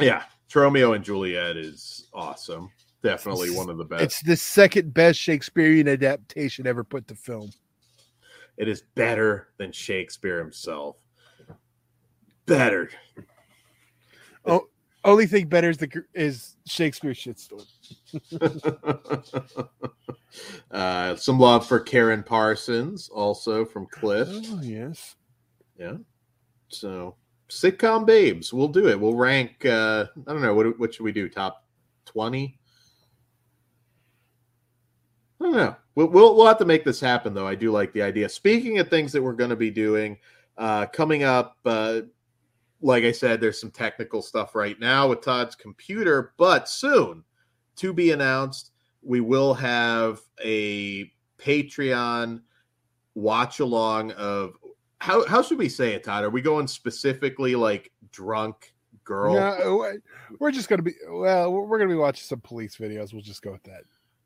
S1: Yeah, Romeo and Juliet is awesome. Definitely one of the best.
S2: It's the second best Shakespearean adaptation ever put to film.
S1: it is better than Shakespeare himself. Better.
S2: Only thing better is the is Shakespeare shitstorm.
S1: uh, some love for Karen Parsons, also from Cliff.
S2: Oh yes.
S1: Yeah. So sitcom babes, we'll do it. We'll rank. Uh, I don't know what what should we do? Top twenty. I don't know. We'll, we'll we'll have to make this happen, though. I do like the idea. Speaking of things that we're going to be doing, uh, coming up, uh, like I said, there's some technical stuff right now with Todd's computer, but soon to be announced, we will have a Patreon watch along of how how should we say it, Todd? Are we going specifically like drunk girl
S2: No, uh, we're just gonna be well. We're we're gonna be watching some police videos. We'll just go with that.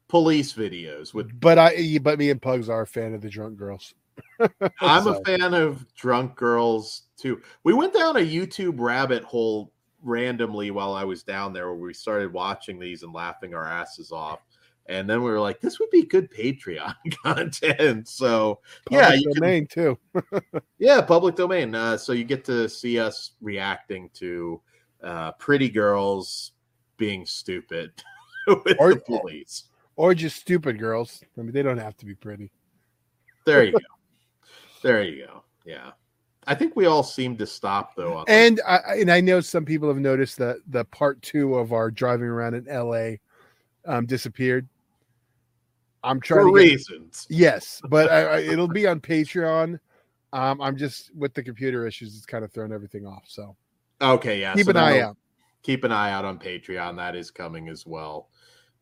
S1: police videos with
S2: But I, but me and Pugs are a fan of the drunk girls.
S1: I'm
S2: So-
S1: a fan of drunk girls too. We went down a YouTube rabbit hole randomly while I was down there where we started watching these and laughing our asses off. And then we were like, this would be good Patreon content. So yeah,
S2: Public
S1: you can-
S2: domain too.
S1: yeah, public domain. Uh, so you get to see us reacting to uh, pretty girls being stupid with
S2: Or-
S1: the police.
S2: or just stupid girls. I mean, they don't have to be pretty.
S1: There you go. There you go. Yeah. I think we all seem to stop though.
S2: And I and I know some people have noticed that the part two of our driving around in L.A. Um, disappeared. I'm trying
S1: for
S2: to get,
S1: reasons.
S2: yes, but I, I, it'll be on Patreon. Um, I'm just with the computer issues; it's kind of thrown everything off. So
S1: Okay, yeah.
S2: keep
S1: so
S2: an eye out.
S1: Keep an eye out on Patreon. That is coming as well.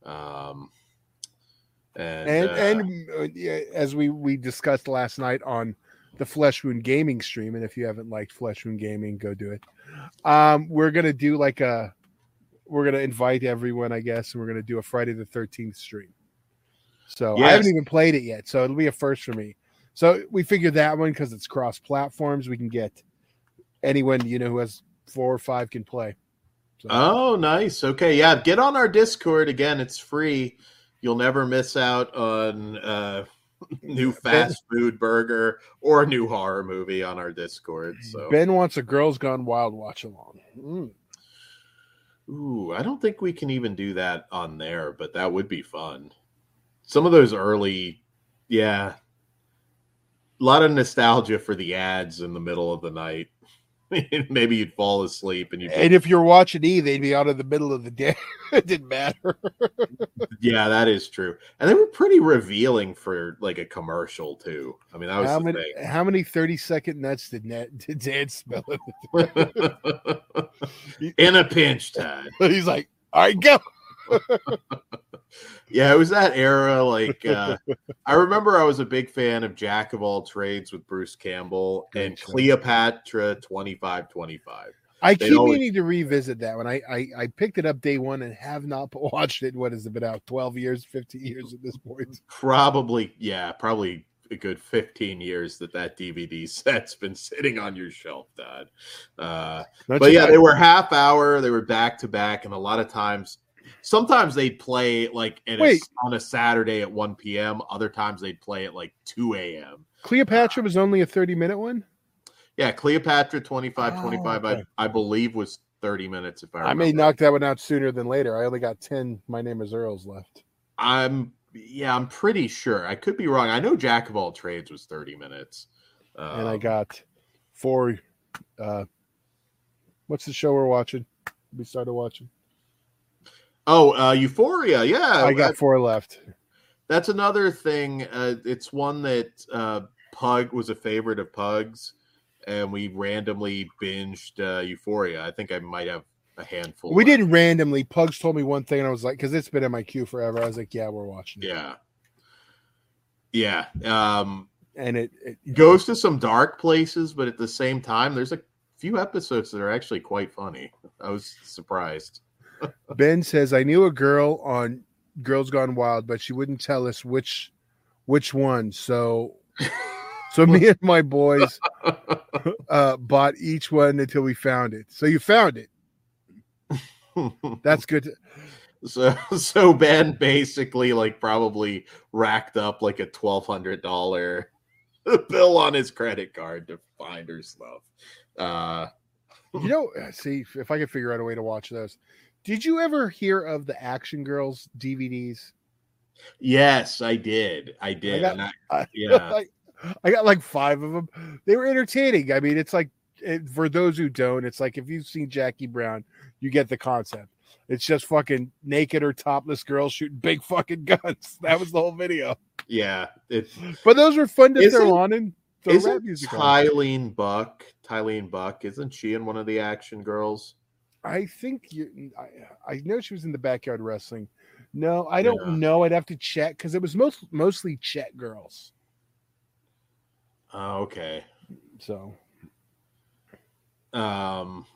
S1: Um, and
S2: and
S1: uh,
S2: and uh, as we we discussed last night on the Flesh Wound Gaming stream, and if you haven't liked Flesh Wound Gaming, go do it. Um, we're gonna do like a, we're gonna invite everyone, I guess, and we're gonna do a Friday the Thirteenth stream. So I haven't even played it yet, so it'll be a first for me. So we figured that one because it's cross platforms, we can get anyone you know who has four or five can play. So,
S1: Oh, nice. Okay, yeah. Get on our Discord again. It's free. You'll never miss out on uh, new fast food burger or a new horror movie on our Discord. So,
S2: Ben wants a Girls Gone Wild watch along. Mm.
S1: ooh, I don't think we can even do that on there, but that would be fun. Some of those early, yeah, a lot of nostalgia for the ads in the middle of the night. Maybe you'd fall asleep and you
S2: And if you're watching E, they'd be out in the middle of the day. it didn't matter.
S1: Yeah, that is true. And they were pretty revealing for like a commercial too. I mean, that was
S2: How
S1: the
S2: many how many 30 second nuts did Ned did Dan smell?
S1: In a pinch, Todd.
S2: He's like, all right, go.
S1: Yeah, it was that era. Like, uh, I remember I was a big fan of Jack of All Trades with Bruce Campbell
S2: Great
S1: and. Cleopatra 25 25.
S2: I
S1: They'd
S2: keep
S1: always-
S2: meaning to revisit that one. I, I I picked it up day one and have not watched it. What has it been out? Twelve years, fifteen years at this point.
S1: Probably, yeah, probably a good 15 years that that DVD set's been sitting on your shelf, Dad. Uh, but yeah, they were half hour, they were back to back, and a lot of times, sometimes they'd play like at a,
S2: Wait.
S1: on a Saturday at 1 p.m., other times they'd play at like 2 a.m.
S2: Cleopatra was only a thirty minute one.
S1: Yeah, Cleopatra 25
S2: Oh,
S1: 25,
S2: okay.
S1: I, I believe was 30 minutes if I
S2: I may knock that one out sooner than later. I only got ten. My name is Earls left.
S1: I'm yeah, I'm pretty sure. I could be wrong. I know Jack of all trades was 30 minutes.
S2: and I
S1: Um,
S2: got four. Uh, what's the show we're watching? We started watching.
S1: Oh, uh Euphoria. Yeah.
S2: I got four left.
S1: That's another thing. Uh, it's one that uh, Pug was a favorite of Pug's, and we randomly binged uh, Euphoria. I think I might have a handful.
S2: We
S1: left.
S2: did randomly. Pugs told me one thing, and I was like, because it's been in my queue forever. I was like, yeah, we're watching it.
S1: Yeah. Yeah. Um,
S2: And it, it
S1: goes to some dark places, but at the same time, there's a few episodes that are actually quite funny. I was surprised.
S2: Ben says, I knew a girl on Girls Gone Wild, but she wouldn't tell us which which one. So so me and my boys uh bought each one until we found it. So you found it. That's good. to-
S1: So so Ben basically like probably racked up like a twelve hundred dollar bill on his credit card to find her stuff. Uh
S2: you know, see if I could figure out a way to watch those. Did you ever hear of the Action Girls DVDs?
S1: yes, I did. I did.
S2: got-
S1: and I,
S2: I,
S1: Yeah.
S2: like, I got like five of them. They were entertaining. I mean, it's like it, for those who don't, it's like if you've seen Jackie Brown, you get the concept. It's just fucking naked or topless girls shooting big fucking guns. That was the whole video.
S1: yeah,
S2: But those were fun to throw on and throw rap music on.
S1: Buck. Tylene Buck, isn't she in one of the action girls?
S2: I think you. I, I know she was in the backyard wrestling. No, I don't
S1: Yeah.
S2: know. I'd have to check because it was most mostly Chet girls.
S1: Oh, okay.
S2: So
S1: Um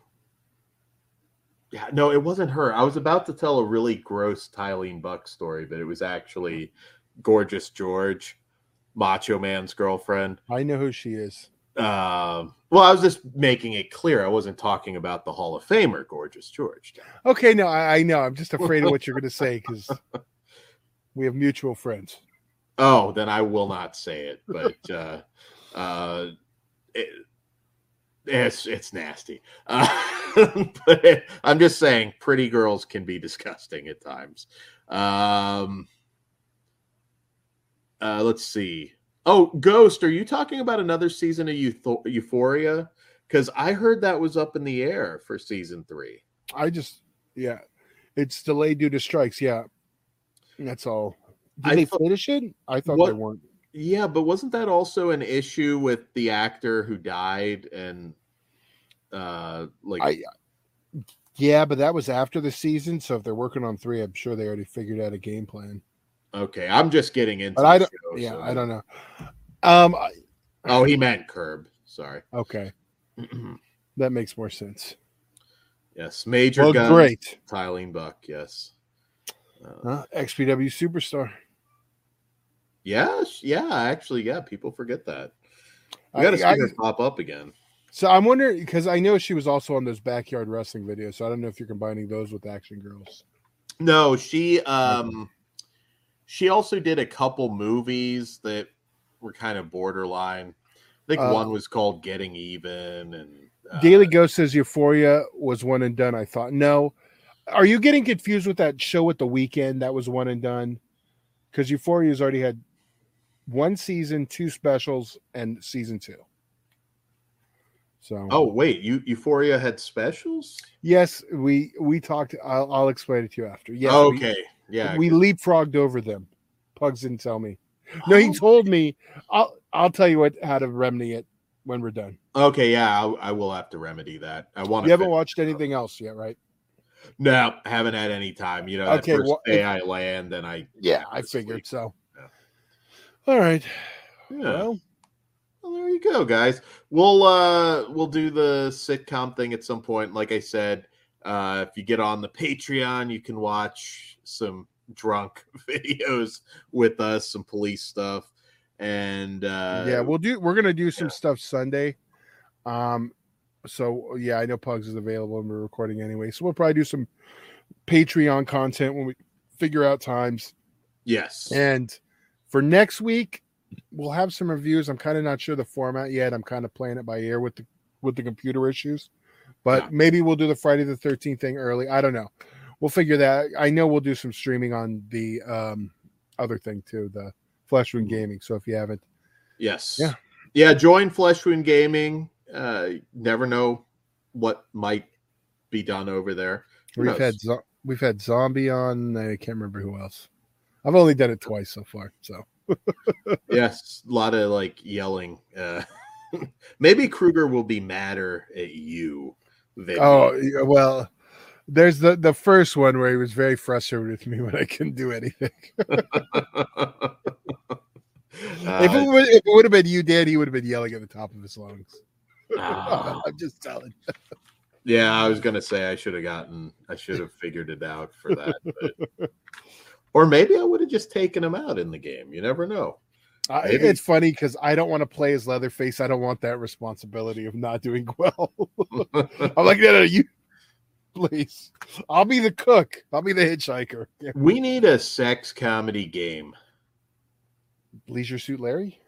S1: yeah, no, it wasn't her. I was about to tell a really gross Tylene Buck story, but it was actually Gorgeous George, Macho Man's girlfriend.
S2: I know who she is.
S1: Um, well, I was just making it clear I wasn't talking about the Hall of Famer, Gorgeous George.
S2: Okay, no, I, I know. I'm just afraid of what you're going to say because we have mutual friends.
S1: Oh, then I will not say it, but uh, uh, it, it's it's nasty. Uh, but I'm just saying, pretty girls can be disgusting at times. Um, uh, let's see. Oh, Ghost, are you talking about another season of Euph- Euphoria? Because I heard that was up in the air for season three.
S2: I just, yeah, it's delayed due to strikes. Yeah, that's all. Did
S1: I
S2: they
S1: thought-
S2: finish it? I thought they weren't.
S1: Yeah, but wasn't that also an issue with the actor who died and uh like
S2: I, yeah, but that was after the season. So if they're working on three, I'm sure they already figured out a game plan.
S1: Okay, I'm just getting into
S2: But I don't-
S1: show,
S2: Yeah,
S1: so-
S2: I don't know. Um, I-
S1: Oh, he meant curb. Sorry.
S2: okay, that makes more sense.
S1: yes, Major
S2: Well,
S1: Guns,
S2: great.
S1: Tylene Buck, yes. Uh,
S2: Huh? XPW superstar.
S1: yes, yeah, actually, yeah, people forget that.
S2: I-
S1: got to see
S2: I-
S1: her pop up again.
S2: So I'm wondering because I know she was also on those backyard wrestling videos. So I don't know if you're combining those with Action Girls.
S1: No, she um she also did a couple movies that were kind of borderline. I think
S2: Uh,
S1: one was called Getting Even and uh,
S2: Daily Ghost says Euphoria was one and done. I thought no. Are you getting confused with that show with the Weeknd that was one and done? Because Euphoria Euphoria's already had one season, two specials, and season two. So
S1: Oh wait, you Euphoria had specials?
S2: yes, we we talked. I'll, I'll explain it to you after. Yeah.
S1: Oh,
S2: we-
S1: okay. Yeah.
S2: we leapfrogged over them. Pugs didn't tell me. No, he
S1: Oh,
S2: told me. I'll I'll tell you what how to remedy it when we're done.
S1: Okay, yeah, I, I will have to remedy that. I want
S2: You haven't watched anything else yet, right?
S1: No, haven't had any time. You know, that
S2: Okay,
S1: first
S2: well,
S1: day I land, and I
S2: Yeah, I figured so.
S1: Yeah.
S2: All right.
S1: Yeah.
S2: Well,
S1: Well, there you go, guys. We'll uh we'll do the sitcom thing at some point. Like I said, uh if you get on the Patreon, you can watch some drunk videos with us, some police stuff. And uh
S2: yeah, we'll do. We're gonna do some
S1: yeah.
S2: stuff Sunday. Um, so yeah, I know Pugs is available and we're recording anyway, so we'll probably do some Patreon content when we figure out times.
S1: yes.
S2: And for next week, we'll have some reviews. I'm kind of not sure the format yet. I'm kind of playing it by ear with the with the computer issues, but
S1: Yeah.
S2: maybe we'll do the Friday the 13th thing early. I don't know. We'll figure that. I know we'll do some streaming on the um, other thing too, the Flesh Wound Gaming. So if you haven't,
S1: Yes.
S2: Yeah.
S1: Yeah. Join Flesh Wound Gaming. Uh, never know what might be done over there. Who
S2: we've
S1: knows?
S2: had zo- we've had Zombie on. I can't remember who else. I've only done it twice so far. So
S1: yes, a lot of like yelling. Uh, maybe Kruger will be madder at you. Than
S2: oh well. There's the the first one where he was very frustrated with me when I couldn't do anything. if,
S1: Uh,
S2: it would, if it would have been you, Dan, he would have been yelling at the top of his lungs.
S1: ah.
S2: I'm just telling.
S1: yeah, I was gonna say I should have gotten, I should have figured it out for that, but, or maybe I would have just taken him out in the game. You never know.
S2: I, it's funny because I don't want to play as Leatherface. I don't want that responsibility of not doing well. I'm like, no, no, you please. I'll be the cook. I'll be the hitchhiker. Yeah.
S1: we need a sex comedy game.
S2: Leisure Suit Larry.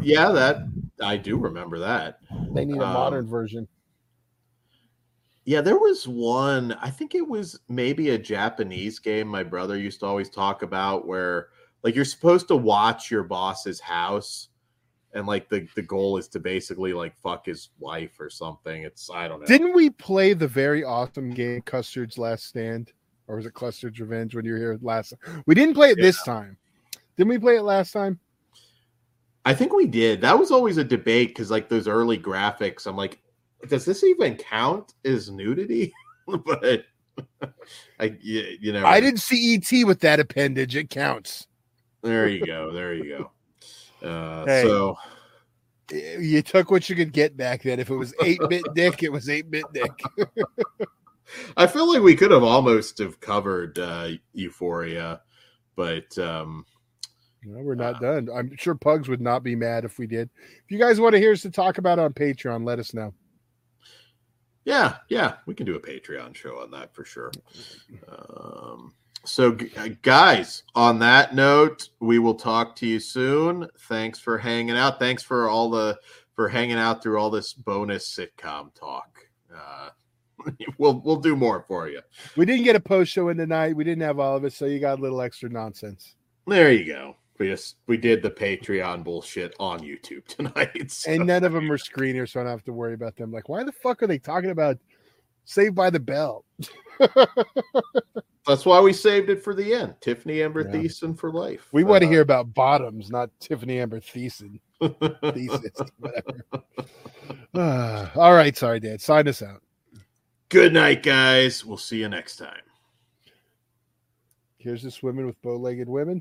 S1: Yeah, that I do remember that.
S2: They need a
S1: Um,
S2: modern version.
S1: Yeah, there was one. I think it was maybe a Japanese game my brother used to always talk about where like you're supposed to watch your boss's house and like the the goal is to basically like fuck his wife or something. It's I don't know.
S2: Didn't we play the very awesome game Custard's Last Stand, or was it Custer's Revenge when you were here last? We didn't play it this time. Didn't we play it last time?
S1: I think we did. That was always a debate because like those early graphics, I'm like, does this even count as nudity? but I you know
S2: I didn't see ET with that appendage. It counts.
S1: There you go. There you go. Uh
S2: Hey.
S1: so
S2: You took what you could get back then. If it was eight bit dick, it was eight bit dick.
S1: I feel like we could have almost have covered uh, Euphoria, but um,
S2: No, we're not done. I'm sure Pugs would not be mad if we did. If you guys want to hear us to talk about on Patreon, let us know.
S1: yeah, yeah, we can do a Patreon show on that for sure. Um, so, uh, guys, on that note, we will talk to you soon. Thanks for hanging out. Thanks for all the for hanging out through all this bonus sitcom talk. Uh, we'll we'll do more for you.
S2: We didn't get a post show in tonight. We didn't have all of it, so you got a little extra nonsense.
S1: There you go. We just we did the Patreon bullshit on YouTube tonight. so-
S2: And none of them are screeners, so I don't have to worry about them. Like, why the fuck are they talking about Saved by the Bell?
S1: That's why we saved it for the end. Tiffani Amber
S2: Yeah.
S1: Thiessen for life.
S2: We want to
S1: Uh,
S2: hear about bottoms, not Tiffani Amber Thiessen. Thesis, whatever. Ah, all right, sorry, Dad. Sign us out.
S1: Good night, guys. We'll see you next time.
S2: Here's this women with bow-legged women.